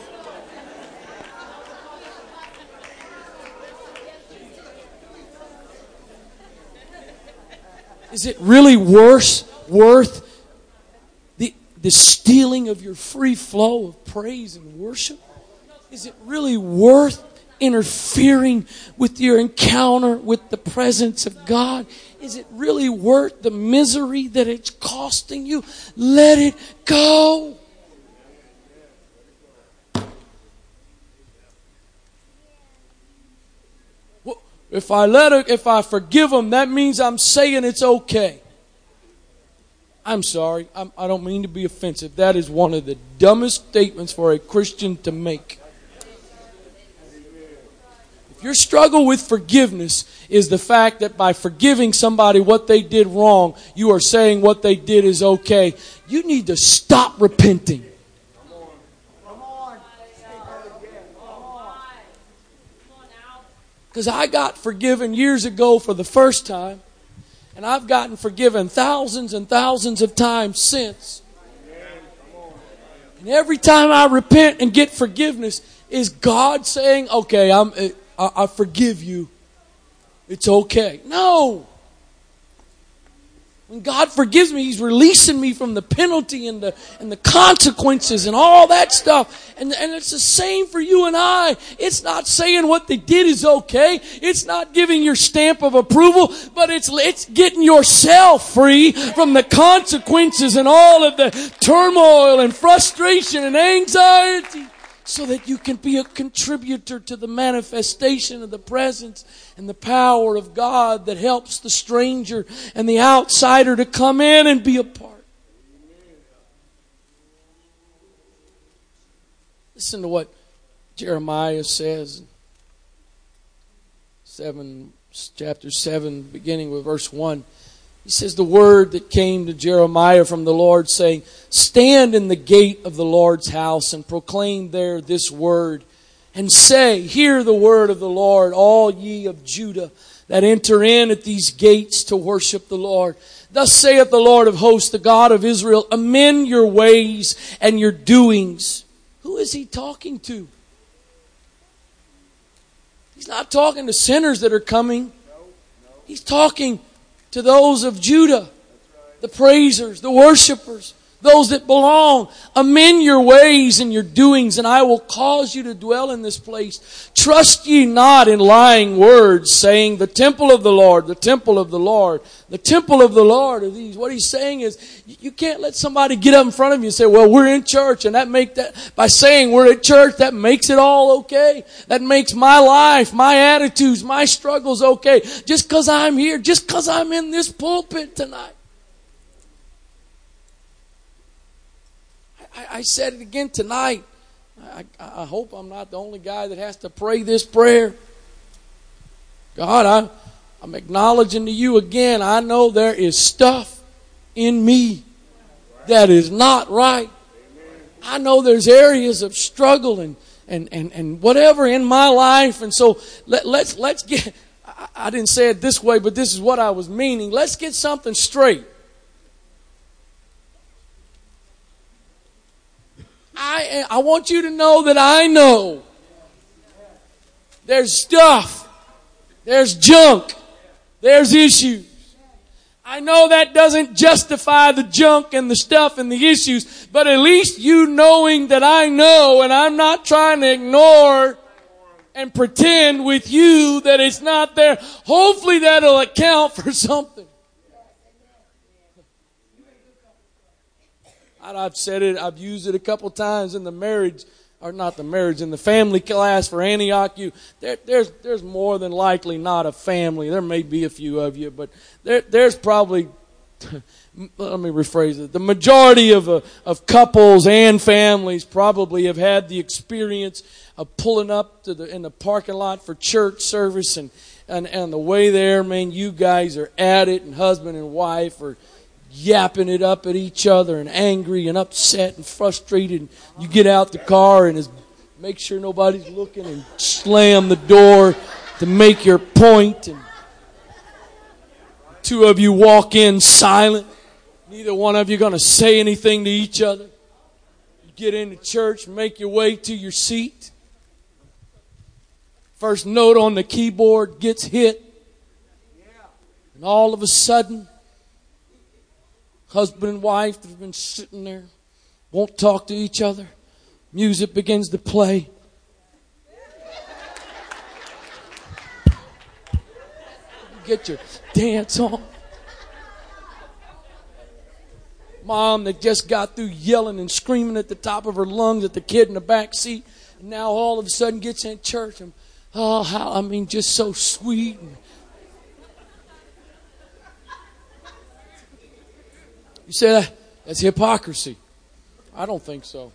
Is it really worse worth the the stealing of your free flow of praise and worship? Is it really worth interfering with your encounter with the presence of God? Is it really worth the misery that it's costing you? Let it go. If I let her, if I forgive them, that means I'm saying it's okay. I'm sorry. I'm, I do not mean to be offensive. That is one of the dumbest statements for a Christian to make. Your struggle with forgiveness is the fact that by forgiving somebody what they did wrong, you are saying what they did is okay, you need to stop repenting. Come on. Come on. Why? Come on now. Because I got forgiven years ago for the first time, and I've gotten forgiven thousands and thousands of times since. And every time I repent and get forgiveness, is God saying, "Okay, I'm, I, I forgive you. It's okay." No. When God forgives me, He's releasing me from the penalty and the, and the consequences and all that stuff. And, and it's the same for you and I. It's not saying what they did is okay. It's not giving your stamp of approval, but it's, it's getting yourself free from the consequences and all of the turmoil and frustration and anxiety so that you can be a contributor to the manifestation of the presence and the power of God that helps the stranger and the outsider to come in and be a part. Listen to what Jeremiah says. 7 chapter 7 beginning with verse 1. He says, The word that came to Jeremiah from the Lord, saying, Stand in the gate of the Lord's house and proclaim there this word, and say, Hear the word of the Lord, all ye of Judah that enter in at these gates to worship the Lord. Thus saith the Lord of hosts, the God of Israel, amend your ways and your doings. Who is he talking to? He's not talking to sinners that are coming. He's talking to those of Judah, the praisers, the worshipers, those that belong. Amend your ways and your doings, and I will cause you to dwell in this place. Trust ye not in lying words, saying, The temple of the Lord, the temple of the Lord, the temple of the Lord are these. What he's saying is, you can't let somebody get up in front of you and say, Well, we're in church, and that make that by saying we're at church, that makes it all okay. That makes my life, my attitudes, my struggles okay. Just because I'm here, just because I'm in this pulpit tonight. I, I said it again tonight. I, I hope I'm not the only guy that has to pray this prayer. God, I, I'm acknowledging to you again, I know there is stuff in me that is not right. I know there's areas of struggle and, and, and, and whatever in my life. And so let, let's, let's get, I, I didn't say it this way, but this is what I was meaning. Let's get something straight. I, I want you to know that I know there's stuff, there's junk, there's issues. I know that doesn't justify the junk and the stuff and the issues, but at least you knowing that I know and I'm not trying to ignore and pretend with you that it's not there. Hopefully that'll account for something. I've said it, I've used it a couple times in the marriage, or not the marriage, in the family class for Antioch. You, there, there's, there's more than likely not a family. There may be a few of you, but there, there's probably, let me rephrase it. The majority of, uh, of couples and families probably have had the experience of pulling up to the, in the parking lot for church service and, and, and the way there, man, you guys are at it and husband and wife are, yapping it up at each other and angry and upset and frustrated. You get out the car and make sure nobody's looking and slam the door to make your point. And two of you walk in silent. Neither one of you going to say anything to each other. You get into church, make your way to your seat. First note on the keyboard gets hit. And all of a sudden, husband and wife that have been sitting there, won't talk to each other. Music begins to play. Get your dance on. Mom that just got through yelling and screaming at the top of her lungs at the kid in the back seat, and now all of a sudden gets in church and oh how I mean just so sweet and You say that that's hypocrisy. I don't think so.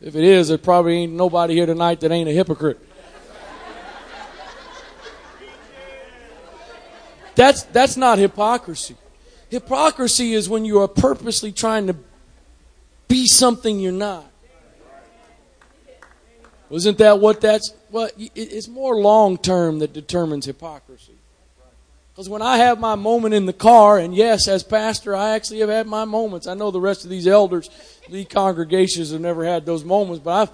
If it is, there probably ain't nobody here tonight that ain't a hypocrite. That's, that's not hypocrisy. Hypocrisy is when you are purposely trying to be something you're not. Wasn't that what that's? Well, it's more long term that determines hypocrisy. Because when I have my moment in the car, and yes, as pastor, I actually have had my moments. I know the rest of these elders, the congregations have never had those moments, but I've.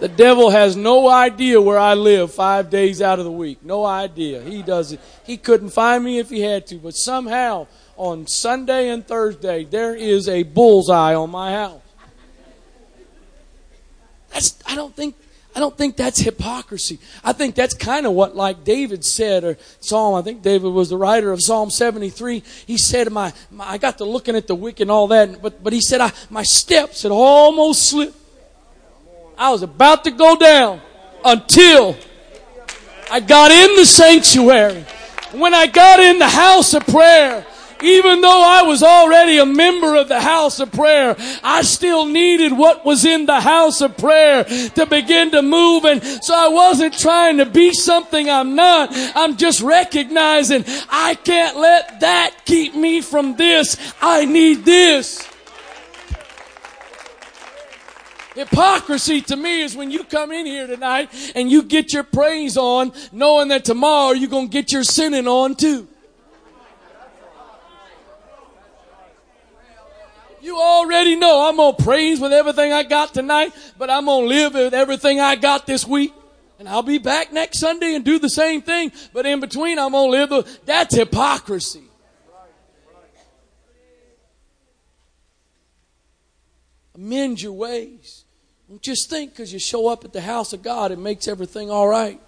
The devil has no idea where I live five days out of the week. No idea. He doesn't. He couldn't find me if he had to. But somehow, on Sunday and Thursday, there is a bullseye on my house. That's, I don't think, I don't think that's hypocrisy. I think that's kind of what like David said or Psalm. I think David was the writer of Psalm 73. He said, my, my I got to looking at the wicked and all that, but, but he said, I, my steps had almost slipped. I was about to go down until I got in the sanctuary. When I got in the house of prayer, even though I was already a member of the house of prayer, I still needed what was in the house of prayer to begin to move. And so I wasn't trying to be something I'm not. I'm just recognizing I can't let that keep me from this. I need this. Hypocrisy to me is when you come in here tonight and you get your praise on knowing that tomorrow you're going to get your sinning on too. You already know I'm going to praise with everything I got tonight, but I'm going to live with everything I got this week. And I'll be back next Sunday and do the same thing. But in between, I'm going to live that's hypocrisy. Amend your ways. Don't just think because you show up at the house of God, it makes everything all right.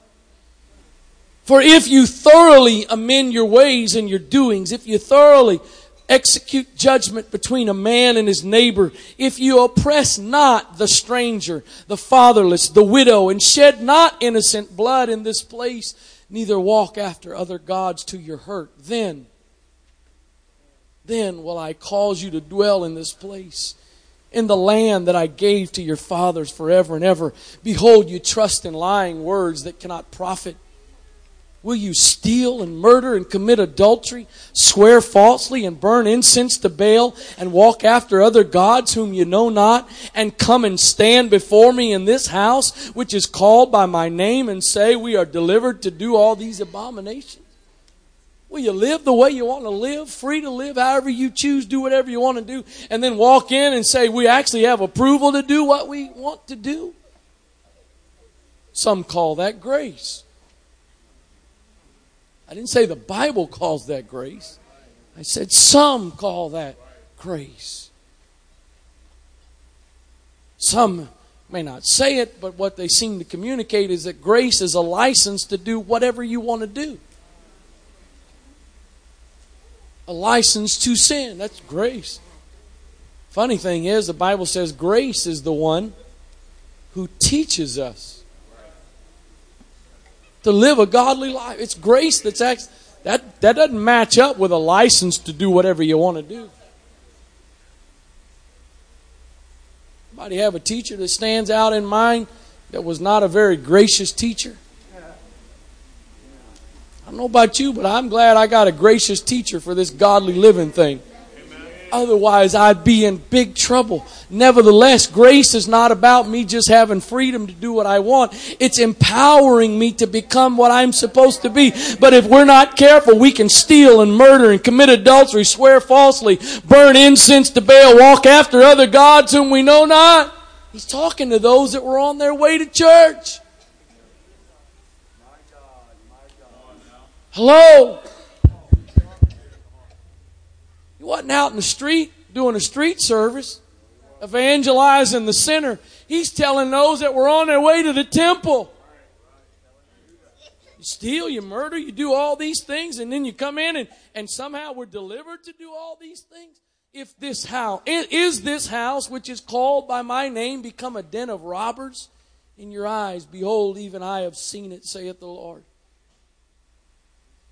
For if you thoroughly amend your ways and your doings, if you thoroughly execute judgment between a man and his neighbor, if you oppress not the stranger, the fatherless, the widow, and shed not innocent blood in this place, neither walk after other gods to your hurt, then, then will I cause you to dwell in this place in the land that I gave to your fathers forever and ever. Behold, you trust in lying words that cannot profit. Will you steal and murder and commit adultery, swear falsely and burn incense to Baal and walk after other gods whom you know not and come and stand before me in this house which is called by my name and say we are delivered to do all these abominations? Will you live the way you want to live, free to live however you choose, do whatever you want to do, and then walk in and say we actually have approval to do what we want to do? Some call that grace. I didn't say the Bible calls that grace. I said some call that grace. Some may not say it, but what they seem to communicate is that grace is a license to do whatever you want to do. A license to sin. That's grace. Funny thing is, the Bible says grace is the one who teaches us to live a godly life. It's grace that's act- that that doesn't match up with a license to do whatever you want to do. Anybody have a teacher that stands out in mind that was not a very gracious teacher? I don't know about you, but I'm glad I got a gracious teacher for this godly living thing. Otherwise, I'd be in big trouble. Nevertheless, grace is not about me just having freedom to do what I want. It's empowering me to become what I'm supposed to be. But if we're not careful, we can steal and murder and commit adultery, swear falsely, burn incense to Baal, walk after other gods whom we know not. He's talking to those that were on their way to church. Hello? Wasn't out in the street doing a street service, evangelizing the sinner. He's telling those that were on their way to the temple. You steal, you murder, you do all these things, and then you come in and, and somehow we're delivered to do all these things. If this house, is this house which is called by my name become a den of robbers in your eyes? Behold, even I have seen it, saith the Lord.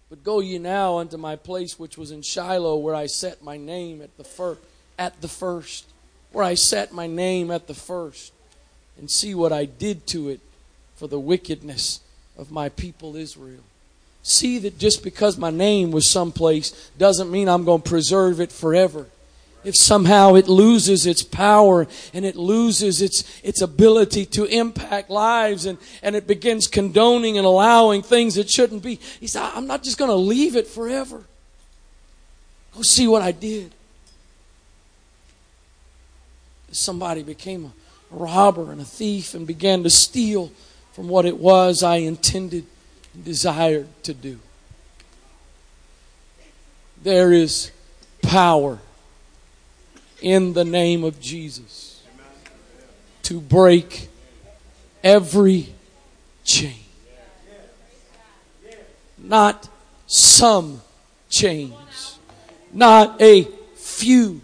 But go ye now unto my place which was in Shiloh, where I set my name at the first, at the first, where I set my name at the first, and see what I did to it for the wickedness of my people Israel. See that just because my name was someplace doesn't mean I'm going to preserve it forever if somehow it loses its power and it loses its, its ability to impact lives and, and it begins condoning and allowing things that shouldn't be. He said, I'm not just going to leave it forever. Go see what I did. Somebody became a robber and a thief and began to steal from what it was I intended and desired to do. There is power in the name of Jesus to break every chain. Not some chains, not a few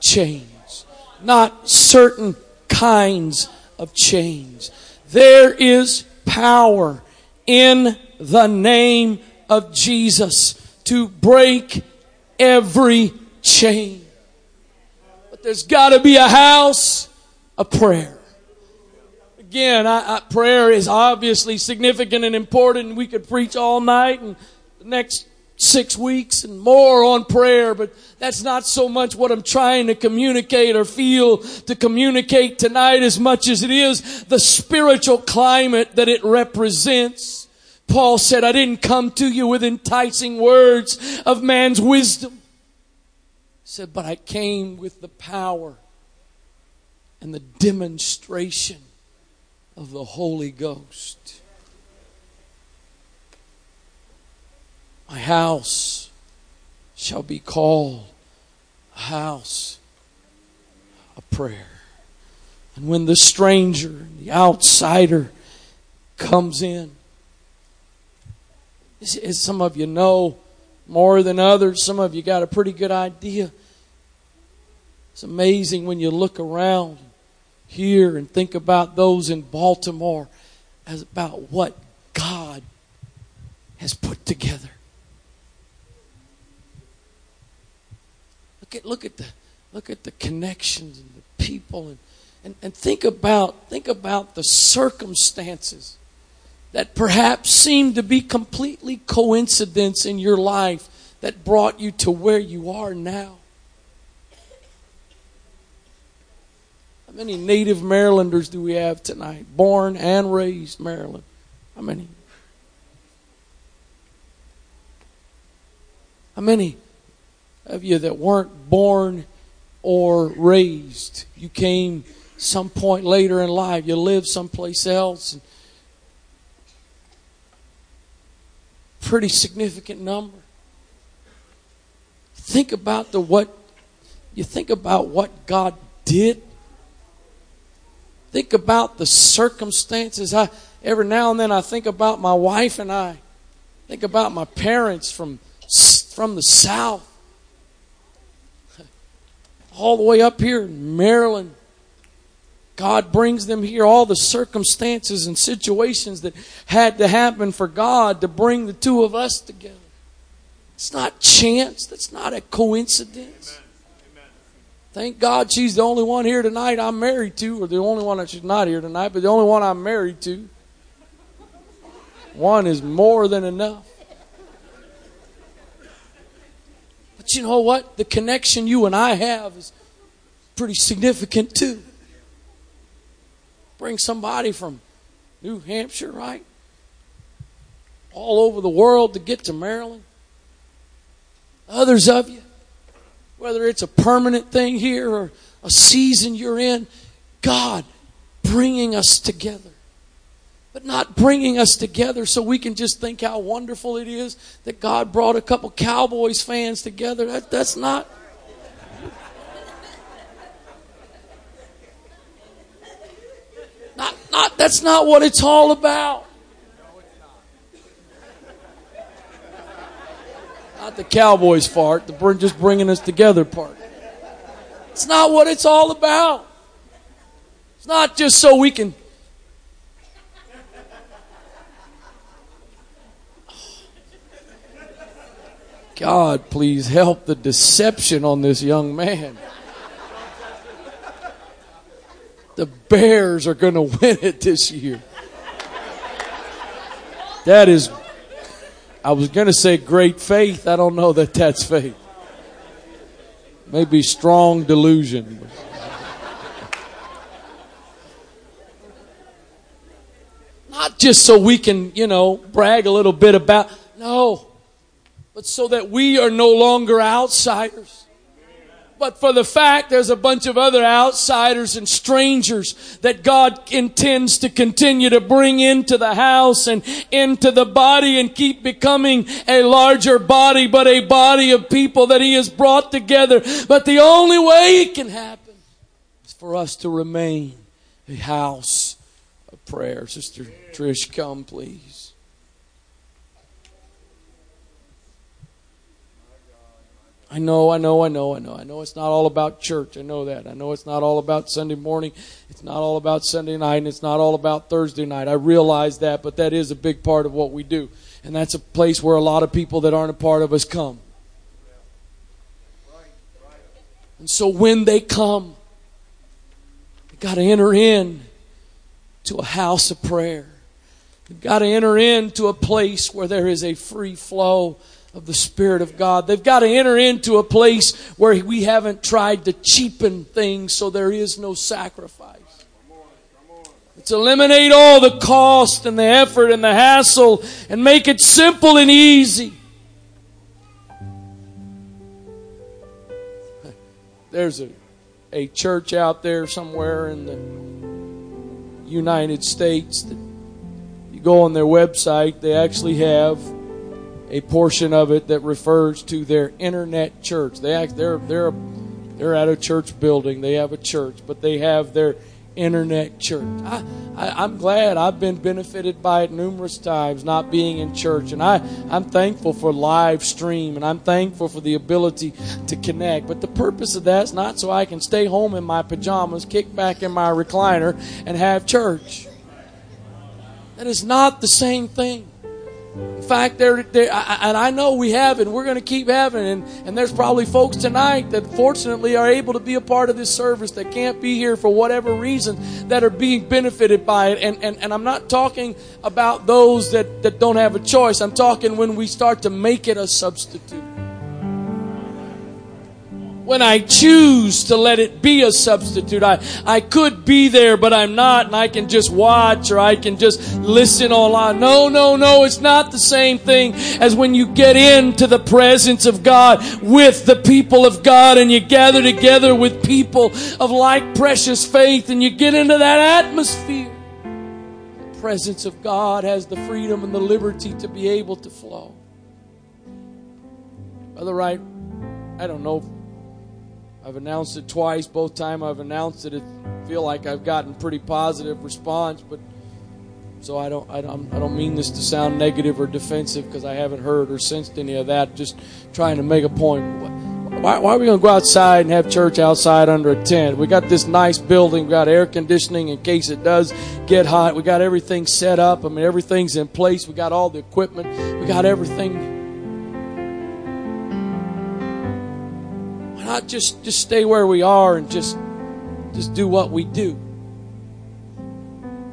chains, not certain kinds of chains. There is power in the name of Jesus to break every chain. But there's got to be a house of prayer. Again, I, I, prayer is obviously significant and important. We could preach all night and the next six weeks and more on prayer, but that's not so much what I'm trying to communicate or feel to communicate tonight as much as it is the spiritual climate that it represents. Paul said, I didn't come to you with enticing words of man's wisdom said, But I came with the power and the demonstration of the Holy Ghost. My house shall be called a house of prayer. And when the stranger, the outsider, comes in, as some of you know more than others, some of you got a pretty good idea. It's amazing when you look around here and think about those in Baltimore as about what God has put together. Look at look at the look at the connections and the people and, and, and think about think about the circumstances that perhaps seem to be completely coincidence in your life that brought you to where you are now. Many native Marylanders do we have tonight? Born and raised Maryland. How many? How many of you that weren't born or raised? You came some point later in life. You lived someplace else. Pretty significant number. Think about the what you think about what God did think about the circumstances. I every now and then I think about my wife and I. Think about my parents from from the south, all the way up here in Maryland. God brings them here, all the circumstances and situations that had to happen for God to bring the two of us together. It's not chance, that's not a coincidence. Thank God she's the only one here tonight I'm married to, or the only one that she's not here tonight, but the only one I'm married to. One is more than enough. But you know what? The connection you and I have is pretty significant too. Bring somebody from New Hampshire, right? All over the world to get to Maryland. Others of you, whether it's a permanent thing here or a season you're in, God bringing us together. But not bringing us together so we can just think how wonderful it is that God brought a couple Cowboys fans together. That, that's not. Not, not, that's not what it's all about. Not the Cowboys part, the just bringing us together part. It's not what it's all about. It's not just so we can. God, please help the deception on this young man. The Bears are going to win it this year. That is I was going to say great faith. I don't know that that's faith. Maybe strong delusion. Not just so we can, you know, brag a little bit about, no, but so that we are no longer outsiders but for the fact there's a bunch of other outsiders and strangers that God intends to continue to bring into the house and into the body and keep becoming a larger body, but a body of people that He has brought together. But the only way it can happen is for us to remain a house of prayer. Sister Trish, come please. I know, I know, I know, I know. I know it's not all about church. I know that. I know it's not all about Sunday morning. It's not all about Sunday night, and it's not all about Thursday night. I realize that, but that is a big part of what we do. And that's a place where a lot of people that aren't a part of us come. And so when they come, they got to enter in to a house of prayer. They've got to enter into a place where there is a free flow of the Spirit of God. They've got to enter into a place where we haven't tried to cheapen things so there is no sacrifice. It's eliminate all the cost and the effort and the hassle and make it simple and easy. There's a, a church out there somewhere in the United States that you go on their website, they actually have a portion of it that refers to their internet church. They act, they're they're they're at a church building. They have a church, but they have their internet church. I, I, am glad I've been benefited by it numerous times, not being in church, and I I'm thankful for live stream, and I'm thankful for the ability to connect. But the purpose of that is not so I can stay home in my pajamas, kick back in my recliner, and have church. That is not the same thing. In fact, there, and I know we have and we're going to keep having. And, and there's probably folks tonight that fortunately are able to be a part of this service that can't be here for whatever reason that are being benefited by it. And, and, and I'm not talking about those that, that don't have a choice. I'm talking when we start to make it a substitute when I choose to let it be a substitute. I, I could be there, but I'm not, and I can just watch or I can just listen online. No, no, no, it's not the same thing as when you get into the presence of God with the people of God and you gather together with people of like precious faith and you get into that atmosphere. The presence of God has the freedom and the liberty to be able to flow. Brother Wright, I don't know I've announced it twice. Both time I've announced it, I feel like I've gotten pretty positive response. But so I don't, I don't, I don't mean this to sound negative or defensive because I haven't heard or sensed any of that. Just trying to make a point. Why, why are we going to go outside and have church outside under a tent? We got this nice building. We got air conditioning in case it does get hot. We got everything set up. I mean, everything's in place. We got all the equipment. We got everything not just just stay where we are and just just do what we do.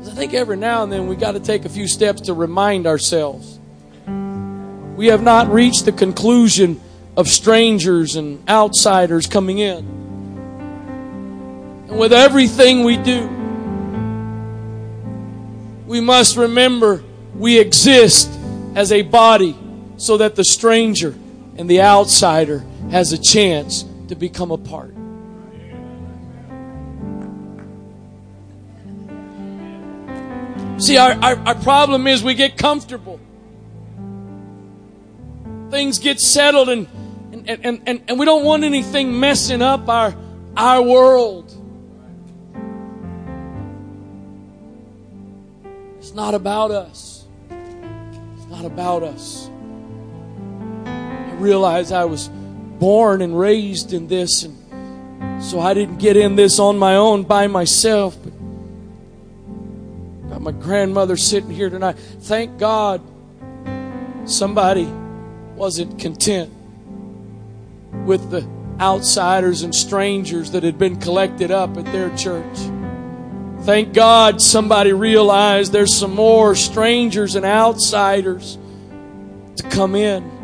I think every now and then we got to take a few steps to remind ourselves. We have not reached the conclusion of strangers and outsiders coming in. And with everything we do, we must remember we exist as a body so that the stranger and the outsider has a chance to become a part. See, our, our, our problem is we get comfortable. Things get settled and, and, and, and, and we don't want anything messing up our, our world. It's not about us. It's not about us. I realize I was born and raised in this, and so I didn't get in this on my own by myself. But got my grandmother sitting here tonight. Thank God somebody wasn't content with the outsiders and strangers that had been collected up at their church. Thank God somebody realized there's some more strangers and outsiders to come in.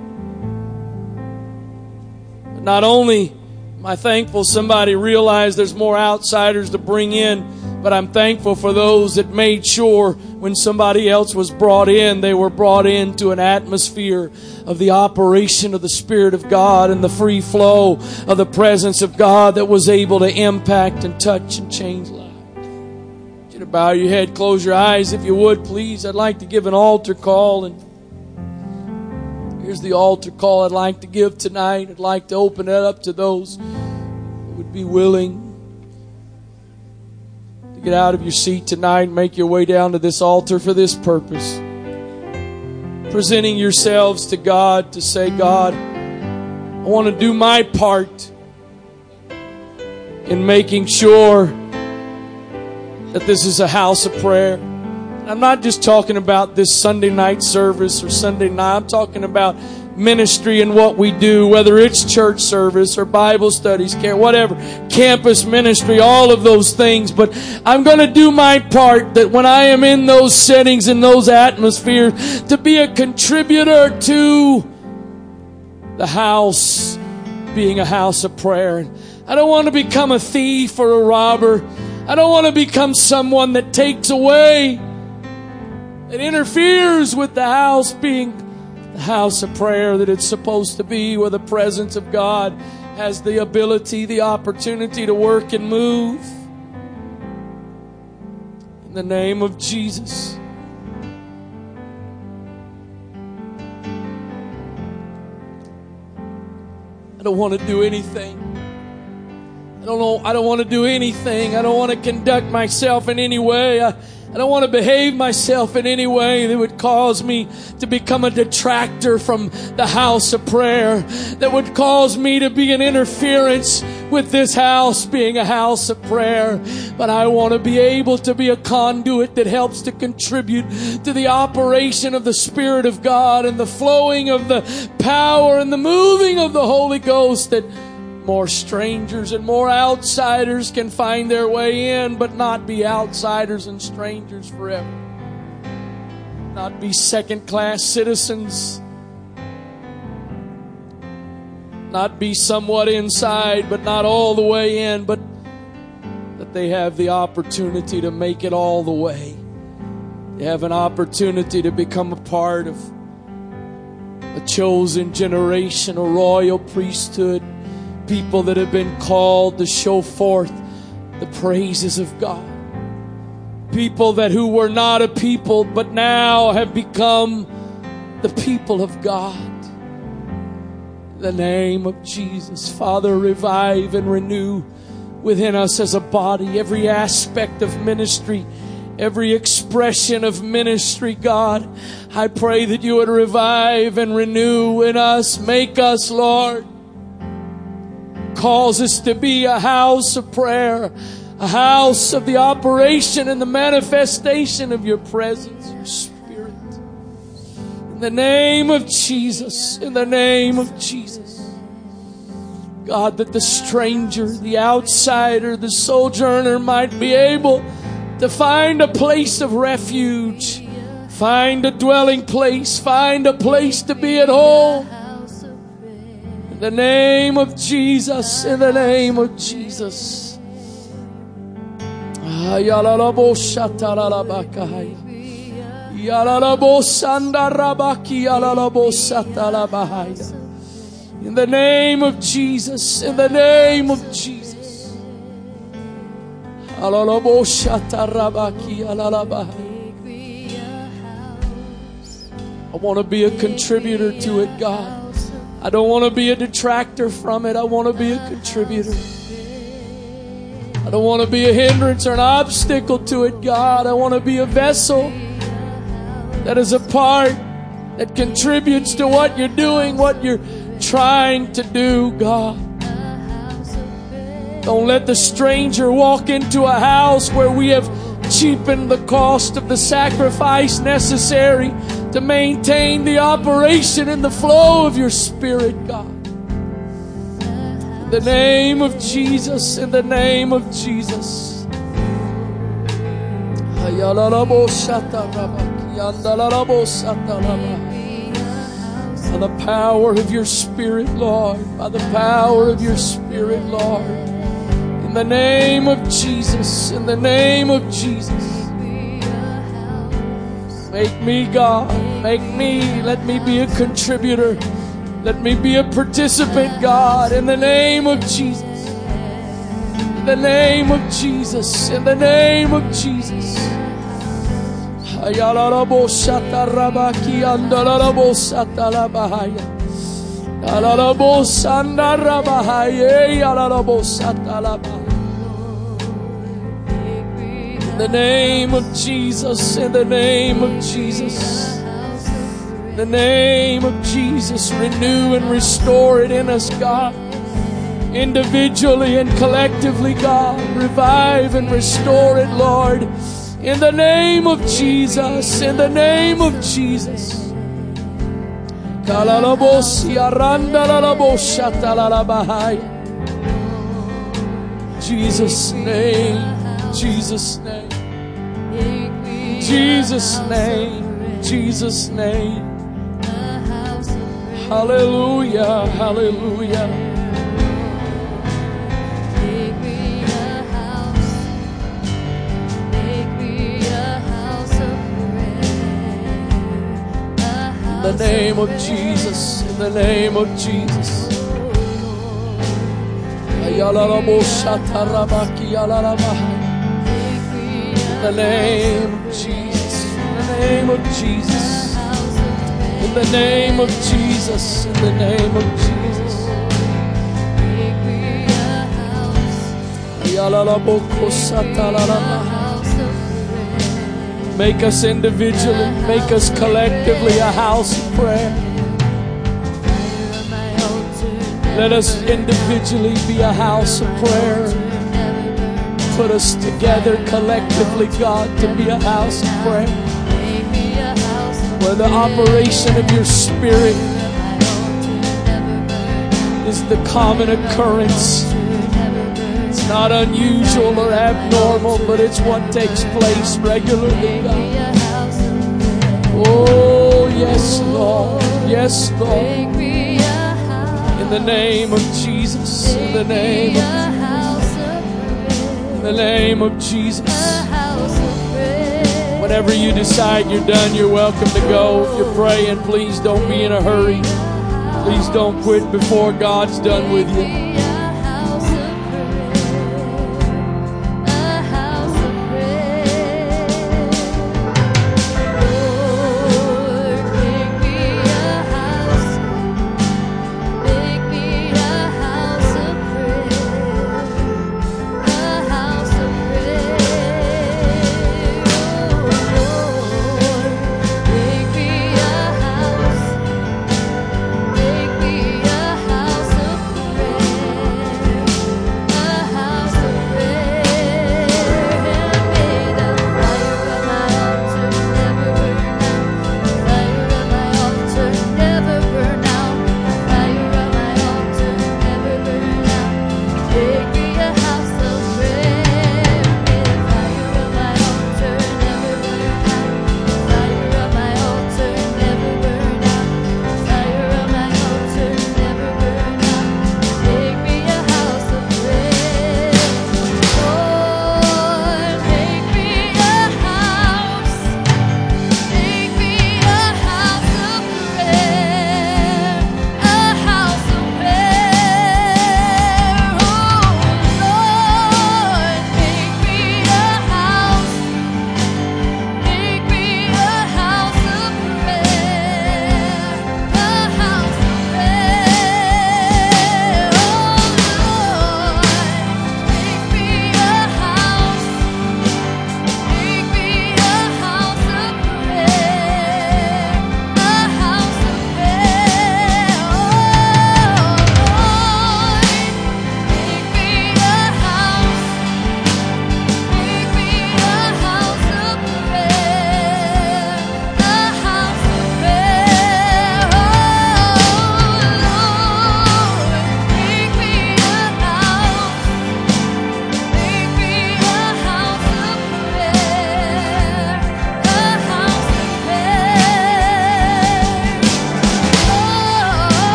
Not only am I thankful somebody realized there's more outsiders to bring in, but I'm thankful for those that made sure when somebody else was brought in, they were brought into an atmosphere of the operation of the Spirit of God and the free flow of the presence of God that was able to impact and touch and change lives bow your head, close your eyes if you would, please. I'd like to give an altar call and here's the altar call I'd like to give tonight. I'd like to open it up to those who would be willing to get out of your seat tonight and make your way down to this altar for this purpose. Presenting yourselves to God to say, God, I want to do my part in making sure that this is a house of prayer. I'm not just talking about this Sunday night service or Sunday night. I'm talking about ministry and what we do, whether it's church service or Bible studies, care, whatever, campus ministry, all of those things. But I'm going to do my part that when I am in those settings, in those atmospheres, to be a contributor to the house being a house of prayer. I don't want to become a thief or a robber. I don't want to become someone that takes away, that interferes with the house being the house of prayer that it's supposed to be, where the presence of God has the ability, the opportunity to work and move. In the name of Jesus. I don't want to do anything I don't know. I don't want to do anything. I don't want to conduct myself in any way. I, I don't want to behave myself in any way that would cause me to become a detractor from the house of prayer, that would cause me to be an interference with this house being a house of prayer. But I want to be able to be a conduit that helps to contribute to the operation of the Spirit of God and the flowing of the power and the moving of the Holy Ghost that more strangers and more outsiders can find their way in, but not be outsiders and strangers forever. Not be second class citizens. Not be somewhat inside, but not all the way in, but that they have the opportunity to make it all the way. They have an opportunity to become a part of a chosen generation, a royal priesthood people that have been called to show forth the praises of God. People that who were not a people but now have become the people of God. In the name of Jesus, Father, revive and renew within us as a body every aspect of ministry every expression of ministry, God. I pray that you would revive and renew in us, make us, Lord, calls us to be a house of prayer, a house of the operation and the manifestation of your presence, your spirit. In the name of Jesus, in the name of Jesus. God, that the stranger, the outsider, the sojourner might be able to find a place of refuge, find a dwelling place, find a place to be at home In the name of Jesus, in the name of Jesus. Ah. In the name of Jesus, in the name of Jesus. I want to be a contributor to it, God. I don't want to be a detractor from it. I want to be a contributor. I don't want to be a hindrance or an obstacle to it, God. I want to be a vessel that is a part that contributes to what you're doing, what you're trying to do, God. Don't let the stranger walk into a house where we have cheapened the cost of the sacrifice necessary to maintain the operation and the flow of your Spirit, God. In the name of Jesus, in the name of Jesus. By the power of your Spirit, Lord. By the power of your Spirit, Lord. In the name of Jesus. In the name of Jesus. Make me, God. Make me. Let me be a contributor. Let me be a participant, God. In the name of Jesus. In the name of Jesus. In the name of Jesus. In the name of Jesus, in the name of Jesus, in the name of Jesus, renew and restore it in us, God. Individually and collectively, God, revive and restore it, Lord. In the name of Jesus, in the name of Jesus. Jesus' name, Jesus' name, Jesus' name, Jesus' name. Hallelujah, hallelujah. Make me a house. Make me a house of prayer. A In the name of Jesus, oh, in the name of Jesus. Ayalalabo shatarabaki yalalabahai. Make me In the name of Jesus, in the name of Jesus, in the name of Jesus, in the name of Jesus. Make us individually, make us collectively a house of prayer. Let us individually be a house of prayer. Put us together collectively, God, to be a house of prayer. Where the operation of your Spirit is the common occurrence. It's not unusual or abnormal, but it's what takes place regularly, God. Oh, yes, Lord. Yes, Lord. In the name of Jesus. In the name of, a the name of Jesus. Whenever you decide you're done, you're welcome to go. If you're praying, please don't be in a hurry. Please don't quit before God's done with you.